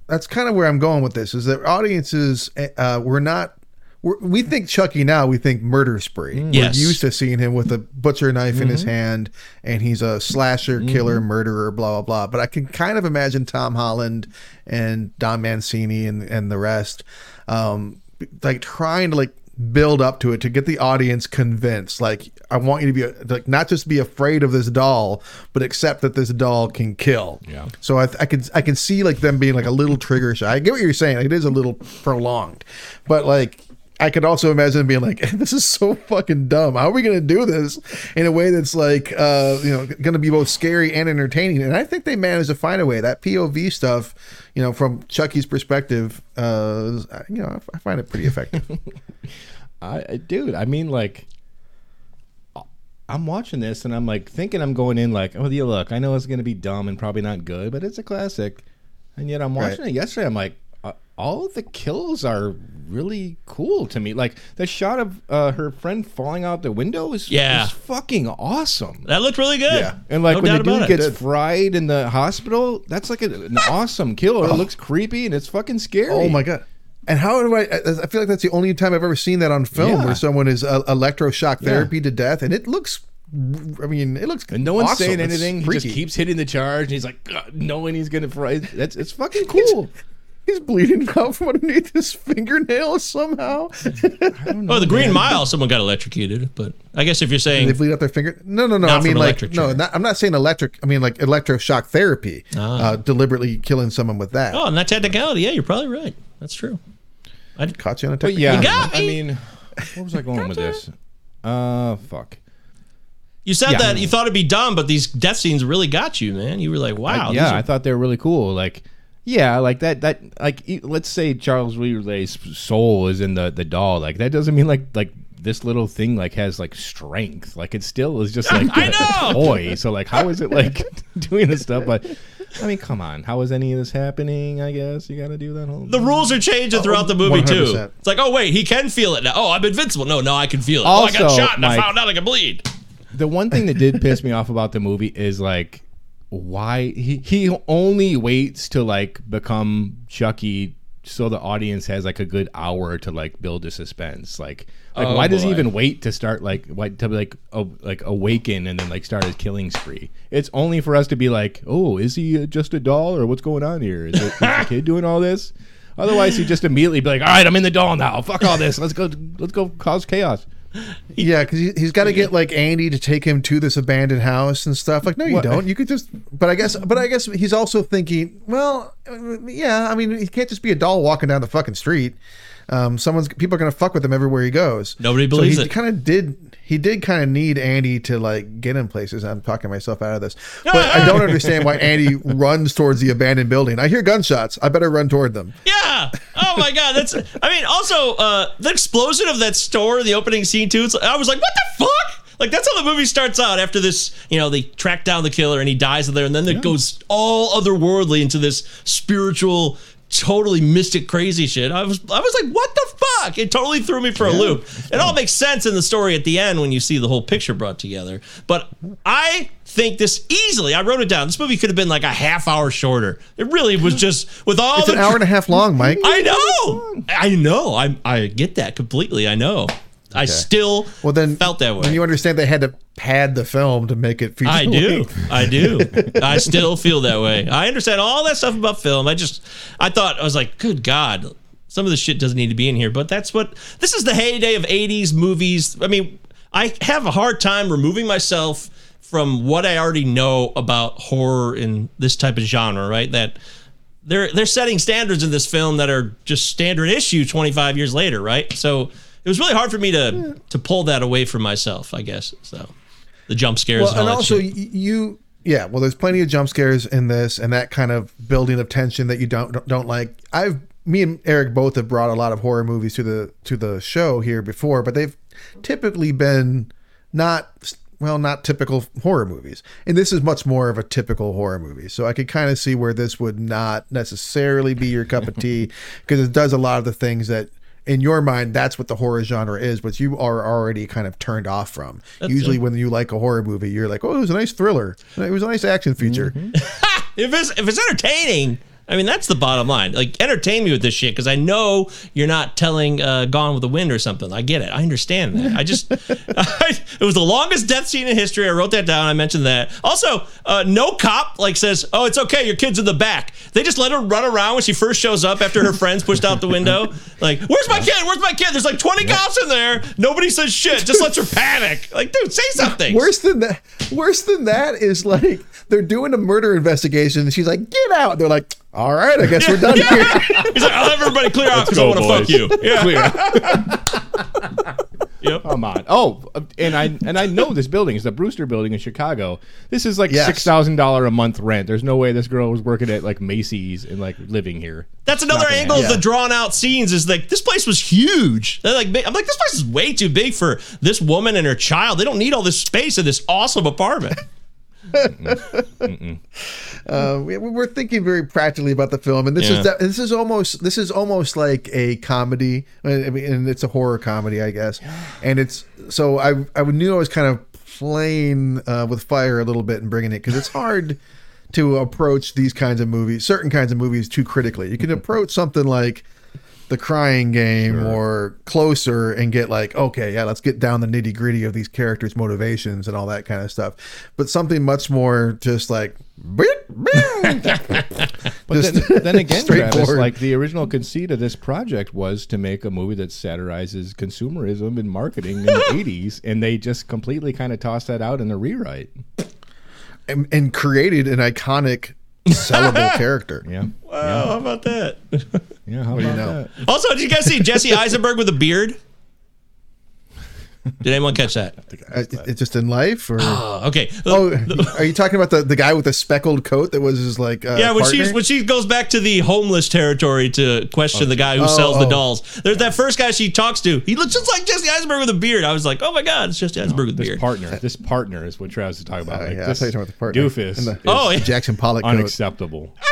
That's kind of where I'm going with this. Is that audiences uh, we're not. We're, we think Chucky now. We think murder spree. Yes. We're used to seeing him with a butcher knife in his hand, and he's a slasher, killer, murderer, blah blah blah. But I can kind of imagine Tom Holland and Don Mancini and and the rest, um, like trying to like build up to it to get the audience convinced. Like I want you to be like not just be afraid of this doll, but accept that this doll can kill. Yeah. So I, I can I can see like them being like a little trigger shy. I get what you're saying. It is a little prolonged, but like I could also imagine being like, this is so fucking dumb. How are we gonna do this in a way that's like uh you know gonna be both scary and entertaining? And I think they managed to find a way. That POV stuff, you know, from Chucky's perspective, uh, you know, I find it pretty effective. I, dude, I mean, like, I'm watching this and I'm like thinking I'm going in like, oh, yeah, look, I know it's gonna be dumb and probably not good, but it's a classic. And yet I'm watching Right. it yesterday. I'm like, all of the kills are really cool to me. Like the shot of uh, her friend falling out the window is, Yeah. is fucking awesome. That looked really good. Yeah. And like No when the doubt about dude it. gets fried in the hospital, that's like a, an awesome kill. It looks creepy and it's fucking scary. Oh my god! And how do I? I I feel like that's the only time I've ever seen that on film, Yeah. where someone is uh, electroshock therapy to death, and it looks. I mean, it looks. And no one's awesome. saying It's anything. He just keeps hitting the charge, and he's like, knowing he's gonna fry. That's it's fucking cool. He's bleeding out from underneath his fingernails somehow. Oh, the Green Mile, someone got electrocuted, but I guess if you're saying they saying bleed out their finger. No, no, no. Not I mean, like, no, not, I'm not saying electric. I mean, like electroshock therapy. Ah. Uh, deliberately killing someone with that. oh, and that technicality, yeah, you're probably right. That's true. I caught you on a But technical- yeah, You got I mean, where was I going with this? Uh, fuck. You said Yeah. that you thought it'd be dumb, but these death scenes really got you, man. You were like, wow. I- yeah, are- I thought they were really cool. Like, yeah, like that. That like, e- let's say Charles Lee soul is in the the doll. Like that doesn't mean like like this little thing like has like strength. Like it still is just like I a- a know! toy. So like, how is it like doing this stuff? But I mean, come on, how is any of this happening? I guess you got to do that whole. the rules are changing throughout the movie too. 100%. It's like, oh wait, he can feel it now. Oh, I'm invincible. No, no, I can feel it. oh, I got shot and I found out I can bleed. the one thing that did piss me off about the movie is like why he he only waits to like become Chucky so the audience has like a good hour to like build a suspense. Like like Oh, why does he even wait to start like why to like a, like awaken and then like start his killing spree? It's only for us to be like oh is he uh, just a doll or what's going on here? Is, it, is the kid doing all this? Otherwise he just immediately be like all right i'm in the doll now. Fuck all this. Let's go let's go cause chaos Yeah, because he, he's got to get like Andy to take him to this abandoned house and stuff. Like, no, you What? don't. You could just. But I guess. But I guess he's also thinking. Well, yeah. I mean, he can't just be a doll walking down the fucking street. Um, someone's people are gonna fuck with him everywhere he goes. Nobody believes so it. he Kind of did. He did kind of need Andy to like get him places. I'm talking myself out of this, but I don't understand why Andy runs towards the abandoned building. I hear gunshots. I better run toward them. Yeah. Oh my god. That's. I mean, also uh, the explosion of that store, the opening scene too. It's, I was like, what the fuck? Like that's how the movie starts out. After this, you know, they track down the killer and he dies there, and then it goes all otherworldly into this spiritual, totally mystic, crazy shit. I was, I was like, what the fuck? It totally threw me for a loop. It all makes sense in the story at the end when you see the whole picture brought together. But I think this easily. I wrote it down. This movie could have been like a half hour shorter. It really was just with all It's the an hour and a half long, Mike. I know. I know. I I get that completely. I know. I still Well, then felt that way. When you understand they had to pad the film to make it feature I do. I do. I still feel that way. I understand all that stuff about film. I just I thought I was like, good God, some of this shit doesn't need to be in here. But that's what this is the heyday of 80s movies. I mean, I have a hard time removing myself from what I already know about horror in this type of genre, right? That they're they're setting standards in this film that are just standard issue 25 years later, right? So it was really hard for me to to pull that away from myself, I guess. So the jump scares Well, and and also shit. you, yeah. Well, there's plenty of jump scares in this, and that kind of building of tension that you don't, don't like. I've me and Eric both have brought a lot of horror movies to the to the show here before, but they've typically been not well, not typical horror movies. And this is much more of a typical horror movie. So I could kind of see where this would not necessarily be your cup of tea because it does a lot of the things that in your mind that's what the horror genre is, but you are already kind of turned off from. Usually when you like a horror movie, you're like, "Oh, it was a nice thriller. It was a nice action feature." Mm-hmm. if it's if it's entertaining, I mean that's the bottom line. Like entertain me with this shit because I know you're not telling uh, Gone with the Wind or something. I get it. I understand that. I just I, it was the longest death scene in history. I wrote that down. I mentioned that. Also, uh, no cop like says, "Oh, it's okay. Your kid's in the back." They just let her run around when she first shows up after her friends pushed out the window. Like, "Where's my kid? Where's my kid?" There's like 20 cops in there. Nobody says shit. Just lets her panic. Like, dude, say something. Worse than that, worse than that is like they're doing a murder investigation and she's like, "Get out." They're like, "All right, I guess we're done here." He's like, "I'll have everybody clear out because I go, want to fuck you." Yeah. Clear. Yep. Come on. Oh, and I and I know this building is the Brewster Building in Chicago. This is like Yes. six thousand dollar a month rent. There's no way this girl was working at like Macy's and like living here. That's another gonna angle of happen. the drawn out scenes is like this place was huge. They're like I'm like this place is way too big for this woman and her child. They don't need all this space in this awesome apartment. Uh, we, we're thinking very practically about the film, and this Yeah. is this is almost this is almost like a comedy, I mean, and it's a horror comedy, I guess. And it's so I I knew I was kind of playing uh, with fire a little bit and bringing it because it's hard to approach these kinds of movies, certain kinds of movies, too critically. You can approach something like the crying game or closer and get like okay yeah let's get down the nitty gritty of these characters motivations and all that kind of stuff. But something much more just like But Just then, then again, Travis, like the original conceit of this project was to make a movie that satirizes consumerism and marketing in the '80s, and they just completely kind of tossed that out in the rewrite. and, and created an iconic sellable character Yeah, Wow, how about that? yeah. How do you about know? that? Also, did you guys see Jesse Eisenberg with a beard? Did anyone catch that? Uh, it's just in life, or Uh, okay. oh, are you talking about the, the guy with the speckled coat that was his like? Uh, yeah, when partner? she when she goes back to the homeless territory to question the guy who Oh, sells the oh. dolls. There's that first guy she talks to. He looks just like Jesse Eisenberg with a beard. I was like, oh my god, it's Jesse Eisenberg with a This beard. partner, this partner is what Travis is talking about. Uh, like, yeah, I this thought you were talking about the partner. doofus the- Oh, yeah. Jackson Pollock coat. unacceptable.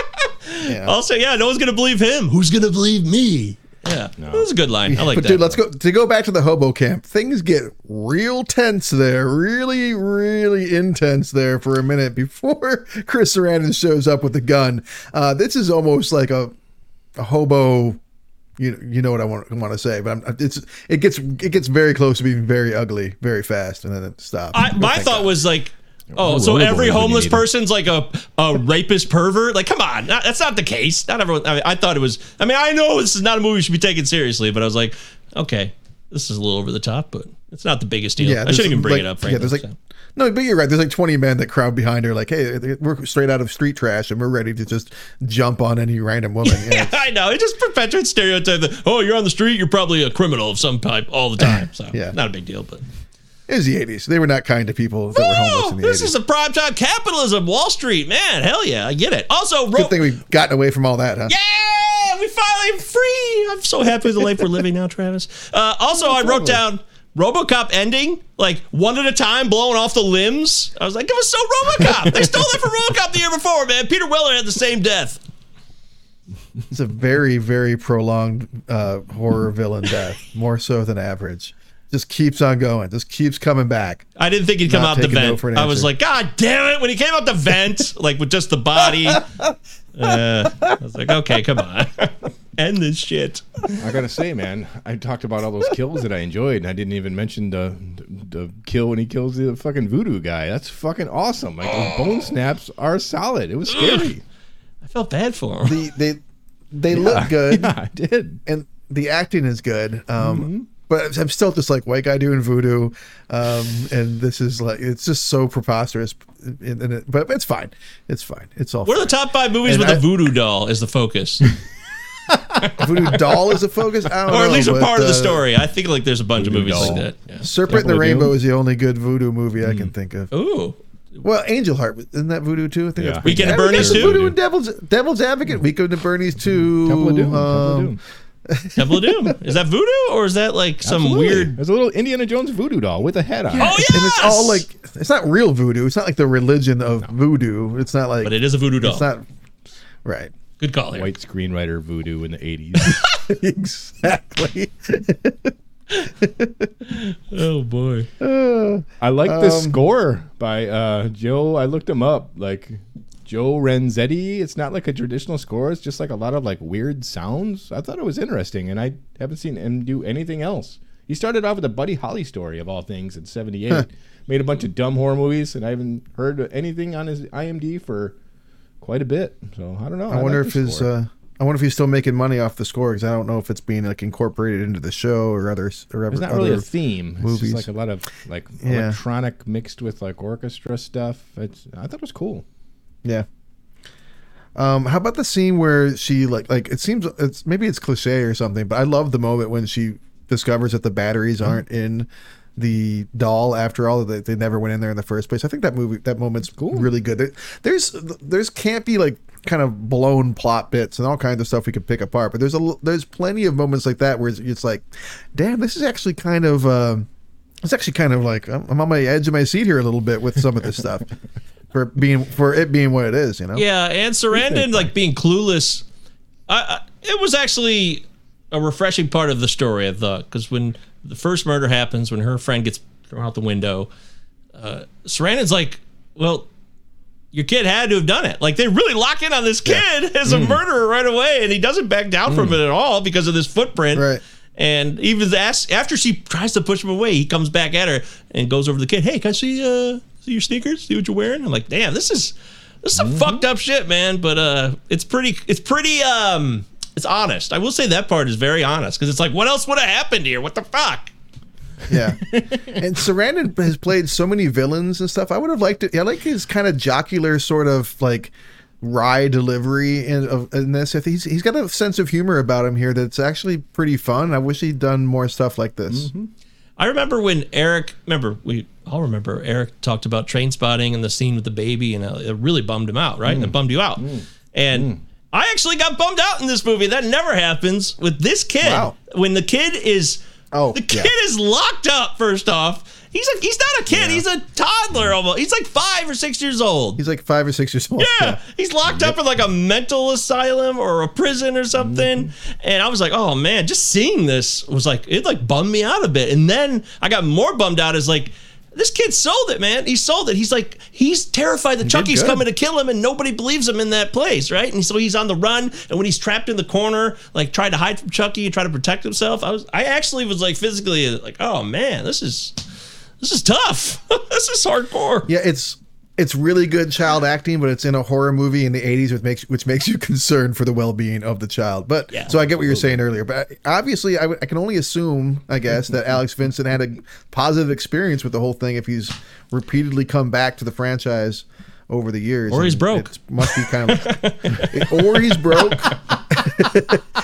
Also, yeah, no one's gonna believe him. Who's gonna believe me? Yeah, that was a good line. I like but that. dude, let's go to go back to the hobo camp. Things get real tense there, really, really intense there for a minute before Chris Sarandon shows up with the gun. Uh, this is almost like a, a hobo. You you know what I want want to say, but I'm, it's it gets it gets very close to being very ugly very fast, and then it stops. I, my thought God. was like, oh, so every you homeless person's like a, a rapist pervert? Like, come on, not, that's not the case. Not everyone. I, mean, I thought it was. I mean, I know this is not a movie we should be taken seriously, but I was like, okay, this is a little over the top, but it's not the biggest deal. Yeah, I shouldn't even bring like- it up. Yeah, there's like so. no, but you're right. There's like 20 men that crowd behind her, like, hey, we're straight out of street trash, and we're ready to just jump on any random woman. Yeah, Yeah, I know. It just perpetuates stereotype that oh, you're on the street, you're probably a criminal of some type all the time. So Yeah. not a big deal, but it was the 80s. They were not kind to people that were homeless in the this 80s. is a prime time capitalism, Wall Street, man. Hell yeah, I get it. Also, ro- Good thing we've gotten away from all that, huh? Yeah, we finally free. I'm so happy with the life we're living now, Travis. Uh, also, I wrote down RoboCop ending, like one at a time, blowing off the limbs. I was like, it was so RoboCop. they stole that from RoboCop the year before, man. Peter Weller had the same death. It's a very, very prolonged uh, horror villain death, more so than average. Just keeps on going, just keeps coming back. I didn't think he'd come out the taking no vent. for an I was like, God damn it! When he came out the vent, like with just the body, uh, I was like, okay, come on, end this shit. I gotta say, man, I talked about all those kills that I enjoyed, and I didn't even mention the the kill when he kills the fucking voodoo guy. That's fucking awesome. Like those bone snaps are solid. It was scary. I felt bad for him. The, they they look good, Yeah, I did. and the acting is good. Um, Mm-hmm. But I'm still just like white guy doing voodoo, um, and this is like it's just so preposterous. And, and it, but it's fine. It's fine. It's all. What are the top five movies And with I- a voodoo doll as the focus, voodoo doll is a focus, I don't or at know, least a but, part of the uh, story? I think like there's a bunch of movies doll. like that. Yeah. Serpent and the Rainbow Doom? is the only good voodoo movie I Hmm. can think of. Ooh, Well, Angel Heart isn't that voodoo too? I think Yeah. that's pretty Weekend at good. Bernie's Two? Voodoo and Devil's Devil's Advocate. Weekend at Bernie's Two. Temple of Doom. Temple of um, Doom. Temple of Doom. Is that voodoo or is that like some Absolutely. weird? There's a little Indiana Jones voodoo doll with a head on. Oh it. yes! And it's all like it's not real voodoo. It's not like the religion of voodoo. It's not like but it is a voodoo doll. it's not right. Good call here. White screenwriter voodoo in the 80s. exactly. Oh boy. I like the Um, score by uh, Joe. I looked him up. Like Joe Renzetti. It's not like a traditional score. It's just like a lot of like weird sounds. I thought it was interesting, and I haven't seen him do anything else. He started off with a Buddy Holly story of all things in '78. Made a bunch of dumb horror movies, and I haven't heard anything on his IMDb for quite a bit. So I don't know. I wonder like if his uh, I wonder if he's still making money off the score because I don't know if it's being like incorporated into the show or other or ever, There's not really a theme. It's movies. just like a lot of like Yeah. electronic mixed with like orchestra stuff. It's I thought it was cool. Yeah. Um, how about the scene where she like like it seems it's maybe it's cliche or something, but I love the moment when she discovers that the batteries Mm-hmm. aren't in the doll after all that they never went in there in the first place. I think that movie that moment's really good. There, there's there's can't be like kind of blown plot bits and all kinds of stuff we could pick apart, but there's a there's plenty of moments like that where it's, it's like, damn, this is actually kind of. Um, it's actually kind of like I'm I'm on my edge of my seat here a little bit with some of this stuff, for being for it being what it is, you know. Yeah, and Sarandon like being clueless. I, I it was actually a refreshing part of the story. I thought because when the first murder happens, when her friend gets thrown out the window, uh, Sarandon's like, "Well, your kid had to have done it." Like they really lock in on this kid as a murderer right away, and he doesn't back down from it at all because of this footprint. Right. And even as, after she tries to push him away, he comes back at her and goes over to the kid. Hey, can I see uh your sneakers? See what you're wearing? I'm like, damn, this is this is some fucked up shit, man. But uh, it's pretty it's pretty um it's honest. I will say that part is very honest because it's like, what else would have happened here? What the fuck? Yeah. and Sarandon has played so many villains and stuff. I would have liked it. I like his kind of jocular sort of like wry delivery in, of, in this. I think he's he's got a sense of humor about him here that's actually pretty fun. I wish he'd done more stuff like this. I remember when Eric, remember, we all remember Eric talked about Trainspotting and the scene with the baby, and it really bummed him out, right? And it mm. bummed you out. Mm. And mm. I actually got bummed out in this movie. That never happens with this kid. Wow. When the kid is, Oh, the yeah. kid is locked up, first off. He's like, he's not a kid. He's a toddler almost. He's like five or six years old. He's like five or six years old. Yeah, he's locked up in like a mental asylum or a prison or something. Mm-hmm. And I was like, oh man, just seeing this was like it like bummed me out a bit. And then I got more bummed out as like this kid sold it, man. He sold it. He's like he's terrified that Chucky's coming to kill him, and nobody believes him in that place, right? And so he's on the run. And when he's trapped in the corner, like trying to hide from Chucky and try to protect himself, I was I actually was like physically like, oh man, this is this is tough. this is hardcore. Yeah, it's it's really good child acting, but it's in a horror movie in the '80s, which makes which makes you concerned for the well-being of the child. But Yeah. so I get what you're saying earlier, but obviously I, can only assume, I guess, that Alex Vincent had a positive experience with the whole thing if he's repeatedly come back to the franchise over the years, Or he's broke. it must be kind of, or he's broke.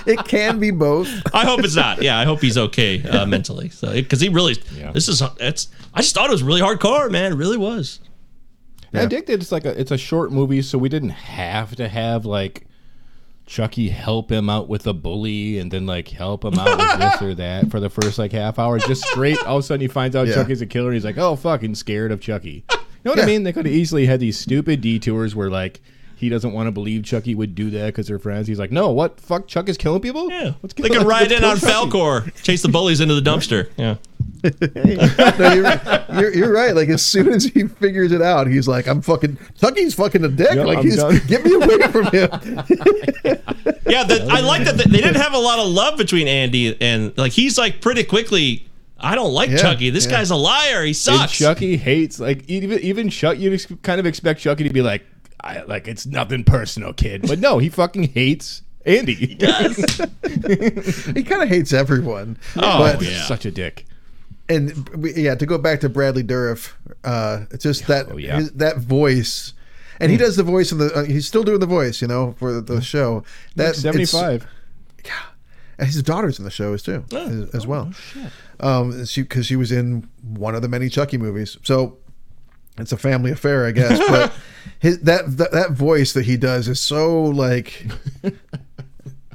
it can be both. I hope it's not. Yeah, I hope he's okay uh, mentally. So because he really, Yeah. this is it's. I just thought it was really hardcore, man. It really was. I dig that it's like a it's a short movie, so we didn't have to have like Chucky help him out with a bully and then like help him out with this or that for the first like half hour. Just straight, all of a sudden he finds out Yeah. Chucky's a killer. And he's like, oh fucking scared of Chucky. You know what I mean? They could have easily had these stupid detours where like he doesn't want to believe Chucky would do that because they're friends. He's like, no, what? Fuck, Chuck is killing people. Yeah, Let's they kill- could ride let's in on Chucky." Falcor, chase the bullies into the dumpster. Yeah, No, you're, you're, you're right. Like as soon as he figures it out, he's like, "I'm fucking Chucky's fucking a dick. Yep, like I'm he's done. get me away from him." yeah. The, I like that they they didn't have a lot of love between Andy and like he's like pretty quickly. I don't like Yeah, Chucky. This yeah. guy's a liar. He And sucks. Chucky hates like even even Chuck. You ex- kind of expect Chucky to be like, I, like it's nothing personal, kid. But no, he fucking hates Andy. He does. he kind of hates everyone. Oh, but, yeah. Such a dick. And yeah, to go back to Bradley Dourif, uh, it's just that Oh, yeah. his, that voice, and he does the voice of the. Uh, he's still doing the voice, you know, for the, the show. That it's- Seventy five. And his daughter's in the show as too, as, as well. Um, she because she was in one of the many Chucky movies, so it's a family affair, I guess. But his that, that that voice that he does is so like.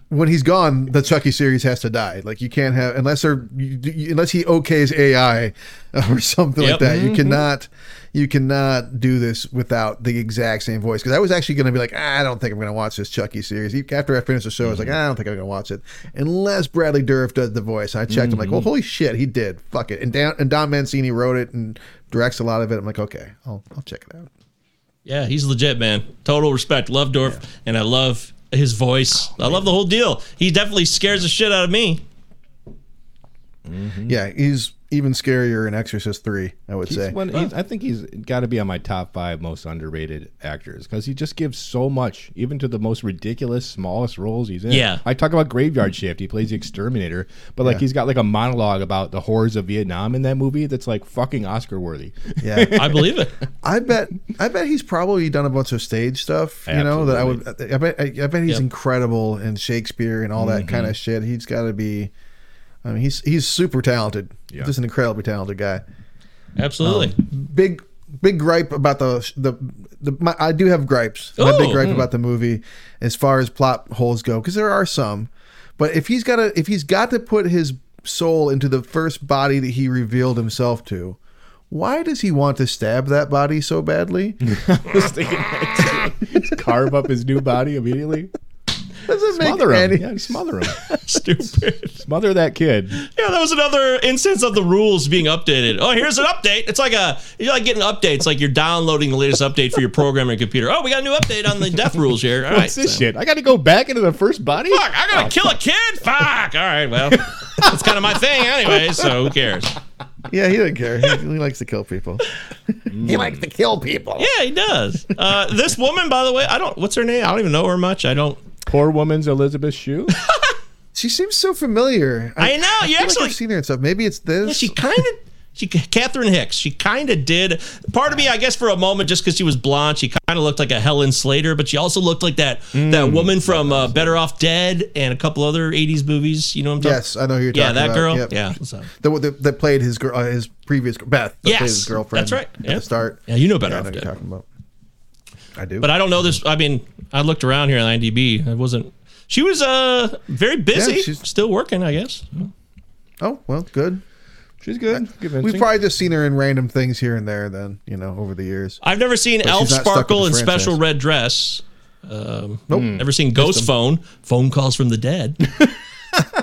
When he's gone, the Chucky series has to die. Like you can't have unless they're you, you- unless he okays AI or something Yep. like that. You cannot you cannot do this without the exact same voice. Because I was actually going to be like, ah, I don't think I'm going to watch this Chucky series. After I finished the show, I was like, ah, I don't think I'm going to watch it unless Bradley Dourif does the voice. I checked. I'm like, well, holy shit, he did. Fuck it. And Don, and Don Mancini wrote it and directs a lot of it. I'm like, okay, I'll I'll check it out. Yeah, he's legit, man. Total respect. Love Dorf, and I love his voice. I love the whole deal. He definitely scares the shit out of me. Yeah, he's even scarier in Exorcist Three. I would He's say. one, he's, I think he's got to be on my top five most underrated actors because he just gives so much, even to the most ridiculous, smallest roles he's in. Yeah. I talk about Graveyard Shift. He plays the exterminator, but like Yeah. he's got like a monologue about the horrors of Vietnam in that movie that's like fucking Oscar worthy. Yeah, I believe it. I bet. I bet he's probably done a bunch of stage stuff. You know that I would. I bet. I, I bet he's Yep. incredible in Shakespeare and all that mm-hmm. kind of shit. He's got to be. I mean, he's he's super talented. Yeah. Just an incredibly talented guy. Absolutely. Um, big big gripe about the the. the my, I do have gripes. My big gripe hmm. about the movie, as far as plot holes go, because there are some. But if he's got to, if he's got to put his soul into the first body that he revealed himself to, why does he want to stab that body so badly? Just thinking that too. Carve up his new body immediately. Doesn't make Smother him. any Yeah, smother him. Stupid. smother that kid. Yeah, that was another instance of the rules being updated. Oh, here's an update. It's like a you're like getting updates, like you're downloading the latest update for your programming computer. Oh, we got a new update on the death rules here. All right. What's this so- shit? I got to go back into the first body. Fuck, I gotta kill a kid? Fuck. All right, well, that's kind of my thing anyway, so who cares? Yeah, he doesn't care. He, he likes to kill people. he likes to kill people. Yeah, he does. Uh, this woman, by the way, I don't, what's her name? I don't even know her much. I don't, Poor woman's Elizabeth Shue. She seems so familiar. I know, you feel like actually- I've seen her and stuff. Maybe it's this. yeah, she kind of, She, Catherine Hicks. She kind of did. Part of me, I guess, for a moment, just because she was blonde, she kind of looked like a Helen Slater, but she also looked like that that woman from uh, Better Off Dead and a couple other '80s movies. You know what I'm talking? Yes, I know who you're Yeah, talking about. Yeah, that girl. Yep. Yeah. So- The, the, that played his girl, uh, his previous Beth. That Yes, played his girlfriend. that's right. At Yeah. the start. Yeah, you know Better Yeah, I Off know Dead. you're talking about. I do. But I don't know this. I mean, I looked around here on IMDb. I wasn't. She was uh very busy. Yeah, she's- still working, I guess. oh well, good. She's good. We've Convincing. probably just seen her in random things here and there. Then you know, over the years. I've never seen But Elf she's not stuck with Sparkle the in Special franchise. Red Dress. Um, Nope. Never seen Ghost Phone. Phone calls from the dead.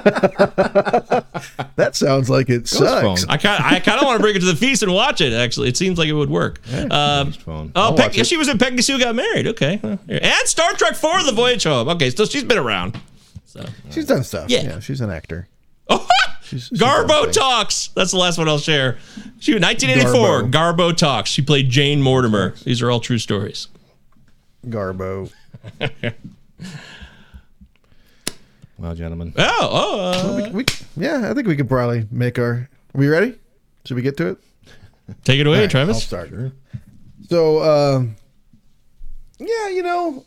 That sounds like it sucks. phone. I kind I kind of want to bring it to the feast and watch it. Actually, it seems like it would work. Um, Phone. oh, I'll Peg- she was in Peggy Sue Got Married. Okay, and Star Trek Four: The Voyage Home. Okay, so she's been around. So She's done stuff. Yeah. Yeah, she's an actor. Oh, She's, she's Garbo. Talks. That's the last one I'll share. She was 1984. Garbo. Talks. She played Jane Mortimer. These are all true stories. Garbo. Well, gentlemen. Oh, oh. uh, We, yeah, I think we could probably make our. Are we ready? Should we get to it? take it away, I'll Travis. start. So, um, yeah, you know,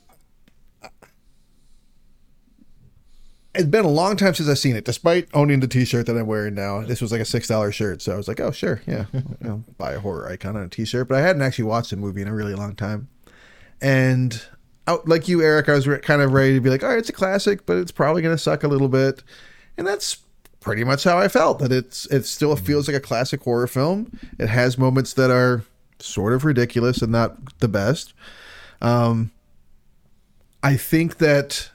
it's been a long time since I've seen it. Despite owning the T-shirt that I'm wearing now, this was like a six dollar shirt, so I was like, oh sure, yeah, you know, buy a horror icon on a T-shirt. But I hadn't actually watched the movie in a really long time, and out like you, Eric, I was re- kind of ready to be like, all right, it's a classic, but it's probably going to suck a little bit, and that's pretty much how I felt. That it's it still feels like a classic horror film. It has moments that are sort of ridiculous and not the best. Um, I think that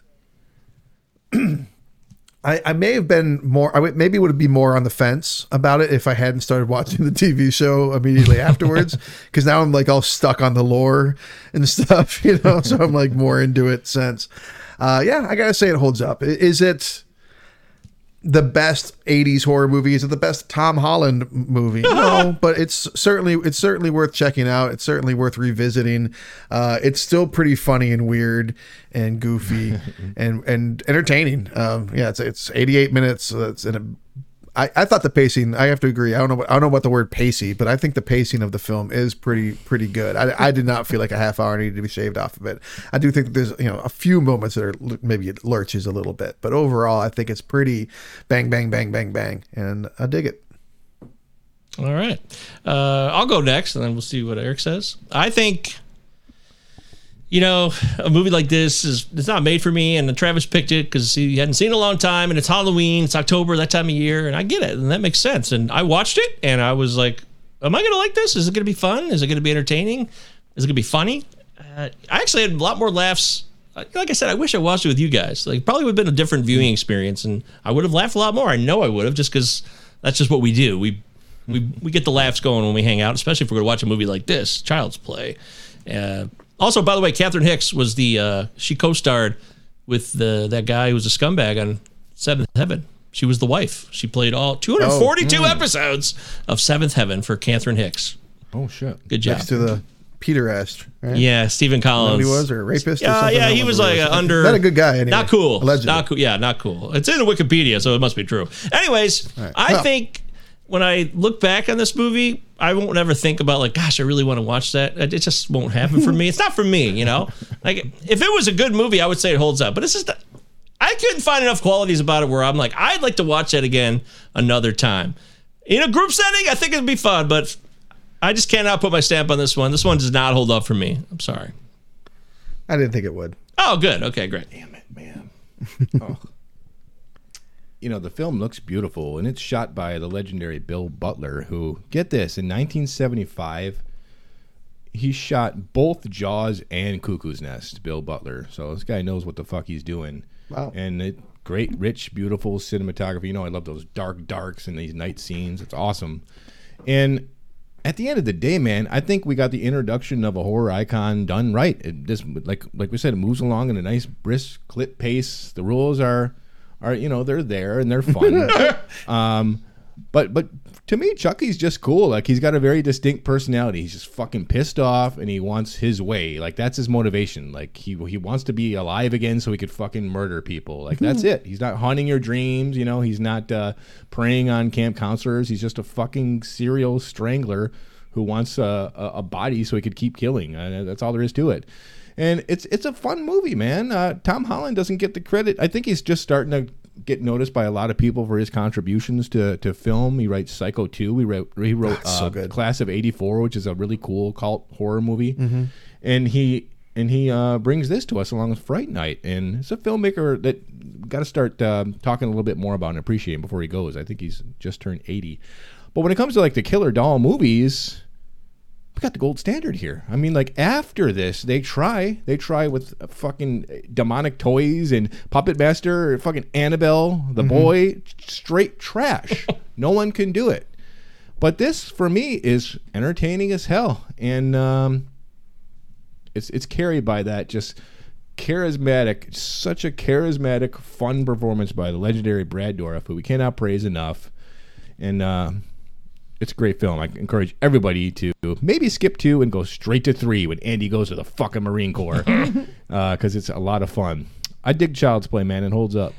I, I may have been more. I maybe would be more on the fence about it if I hadn't started watching the TV show immediately afterwards. Because now I'm like all stuck on the lore and stuff, you know. So I'm like more into it since. Uh, yeah, I gotta say it holds up. Is it? The best 80s horror movie is it the best tom holland movie. No but it's certainly it's certainly worth checking out. It's certainly worth revisiting. Uh, it's still pretty funny and weird and goofy and and entertaining. Um, yeah it's it's 88 minutes. So that's in a I, I thought the pacing. I have to agree. I don't know. What, I don't know about the word pacey, but I think the pacing of the film is pretty pretty good. I, I did not feel like a half hour needed to be shaved off of it. I do think there's you know a few moments that are maybe it lurches a little bit, but overall I think it's pretty bang bang bang bang bang, and I dig it. All right. Uh, I'll go next, and then we'll see what Eric says. I think, you know, a movie like this is it's not made for me, and Travis picked it because he hadn't seen it a long time, and it's Halloween, it's October, that time of year, and I get it, and that makes sense. And I watched it, and I was like, "Am I going to like this? Is it going to be fun? Is it going to be entertaining? Is it going to be funny?" Uh, I actually had a lot more laughs. Like I said, I wish I watched it with you guys. Like, probably would have been a different viewing experience, and I would have laughed a lot more. I know I would have, just because that's just what we do. We we we get the laughs going when we hang out, especially if we're going to watch a movie like this, Child's Play. Uh, also, by the way, Catherine Hicks was the uh, she co-starred with the that guy who was a scumbag on Seventh Heaven. She was the wife. She played all 242 episodes of Seventh Heaven for Catherine Hicks. Oh shit. Good job. Next to the pederast, right? Yeah, Stephen Collins. he was or a rapist? Yeah, yeah, he was like under Not a good guy. Anyway. Not cool. Allegedly. Not cool. Yeah, not cool. It's in Wikipedia, so it must be true. Anyways, I Well. think when I look back on this movie, I won't ever think about like, gosh, I really want to watch that. It just won't happen for me. It's not for me, you know. Like if it was a good movie, I would say it holds up. But it's just I couldn't find enough qualities about it where I'm like, I'd like to watch that again another time. In a group setting, I think it'd be fun, but I just cannot put my stamp on this one. This one does not hold up for me. I'm sorry. I didn't think it would. Oh, good. Okay, great. Damn it, man. oh. You know, the film looks beautiful and it's shot by the legendary Bill Butler, who, get this, in 1975, he shot both Jaws and Cuckoo's Nest, Bill Butler. So this guy knows what the fuck he's doing. Wow. And it, great, rich, beautiful cinematography. You know, I love those dark darks and these night scenes. It's awesome. And at the end of the day, man, I think we got the introduction of a horror icon done right. It just like like we said, it moves along in a nice brisk clip pace. The rules are are you know they're there and they're fun. um, But but to me, Chucky's just cool. Like he's got a very distinct personality. He's just fucking pissed off, and he wants his way. Like that's his motivation. Like he he wants to be alive again, so he could fucking murder people. Like that's it. He's not haunting your dreams. You know, he's not uh, preying on camp counselors. He's just a fucking serial strangler who wants a, a, a body so he could keep killing. Uh, that's all there is to it. And it's it's a fun movie, man. Uh, Tom Holland doesn't get the credit. I think he's just starting to get noticed by a lot of people for his contributions to, to film. He writes Psycho 2. He wrote, he wrote Ah, so uh. Class of 84, which is a really cool cult horror movie. And he and he uh, brings this to us along with Fright Night. And it's a filmmaker that got to start um, talking a little bit more about and appreciating before he goes. I think he's just turned 80. But when it comes to like the killer doll movies, we got the gold standard here. I mean, like after this, they try, they try with fucking demonic toys and Puppet Master, fucking Annabelle, the boy, straight trash. no one can do it. But this, for me, is entertaining as hell, and um, it's it's carried by that just charismatic, such a charismatic, fun performance by the legendary Brad Dourif, who we cannot praise enough, and. Uh, it's a great film. I encourage everybody to maybe skip two and go straight to three when Andy goes to the fucking Marine Corps because it's a lot of fun. I dig Child's Play, man. It holds up.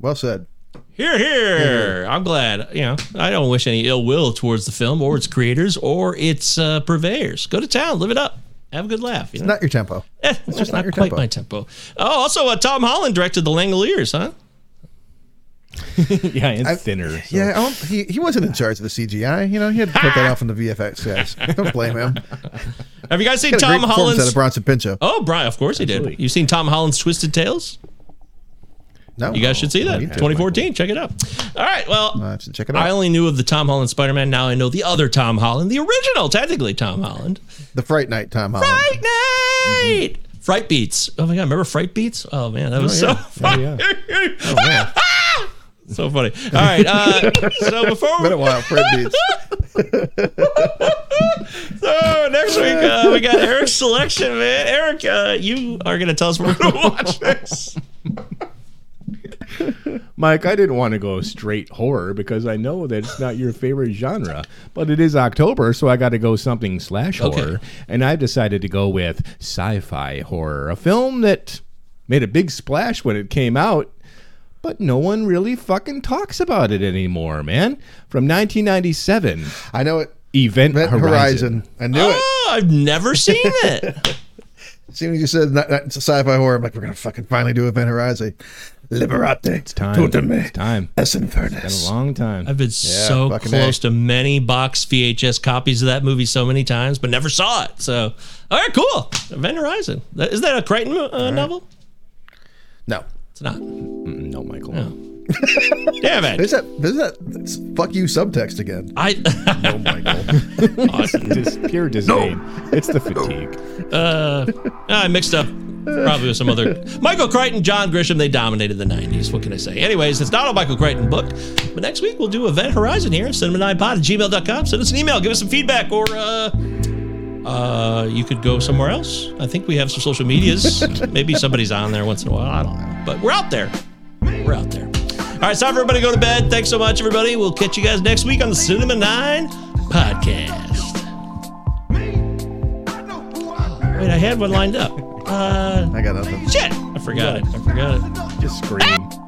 Well said. Here, here. I'm glad. You know, I don't wish any ill will towards the film or its creators or its uh, purveyors. Go to town, live it up, have a good laugh. You know? Not your tempo. Eh, it's just not your quite tempo. my tempo. Oh, also, uh, Tom Holland directed The Langoliers, huh? yeah, and thinner. so- Yeah, I don't, he he wasn't in charge of the CGI. You know, he had to put that off on the VFX guys. Don't blame him. Have you guys seen He had a Tom great performance out Holland's? of Bronson Pinchot. Oh, Brian, of course he did. You seen Tom Holland's Twisted Tales? No, You guys should see oh, that. 2014. Check it out. All right. Well, I have to check it out. I only knew of the Tom Holland Spider Man. Now I know the other Tom Holland, the original, technically Tom Holland. The Fright Night Tom Holland. Fright Night! Mm-hmm. Fright Beats. Oh my God. Remember Fright Beats? Oh man, that oh, was yeah. so funny. Oh, yeah. Oh, so funny. All right. Uh, so before Been a we, while. Fred Beats. so next week uh, we got Eric's selection, man. Eric, uh, you are going to tell us what we're going to watch next. Mike, I didn't want to go straight horror because I know that it's not your favorite genre, but it is October, so I got to go something slash Okay. horror, and I've decided to go with sci-fi horror, a film that made a big splash when it came out, but no one really fucking talks about it anymore, man. From 1997, I know it. Event, Event Horizon. Horizon. I knew it. Oh, I've never seen it. As soon as you said that, that's a sci-fi horror, I'm like, we're gonna fucking finally do Event Horizon. Liberate. It's Time. It's time. Es Been a long time. I've been so close A. to many box VHS copies of that movie so many times, but never saw it. So, all right, cool. Event Horizon. That- Is that a Crichton uh, novel? No. It's not. No, Michael. Damn it. There's that. There's that. Fuck you subtext again. I Oh, Michael. awesome. Just pure disdain. No. It's the fatigue. Uh, I mixed up probably with some other Michael Crichton, John Grisham. They dominated the '90s. What can I say? Anyways, it's not a Michael Crichton book, but next week we'll do Event Horizon here. Send them an iPod at gmail.com. Send us an email. Give us some feedback, or uh, uh, you could go somewhere else. I think we have some social medias. Maybe somebody's on there once in a while. I don't know, but we're out there. We're out there. All right, it's time for everybody to go to bed. Thanks so much, everybody. We'll catch you guys next week on the Cinema Nine podcast. Wait, I had one lined up. Uh, I got nothing. shit, I forgot it. I forgot it. Just scream.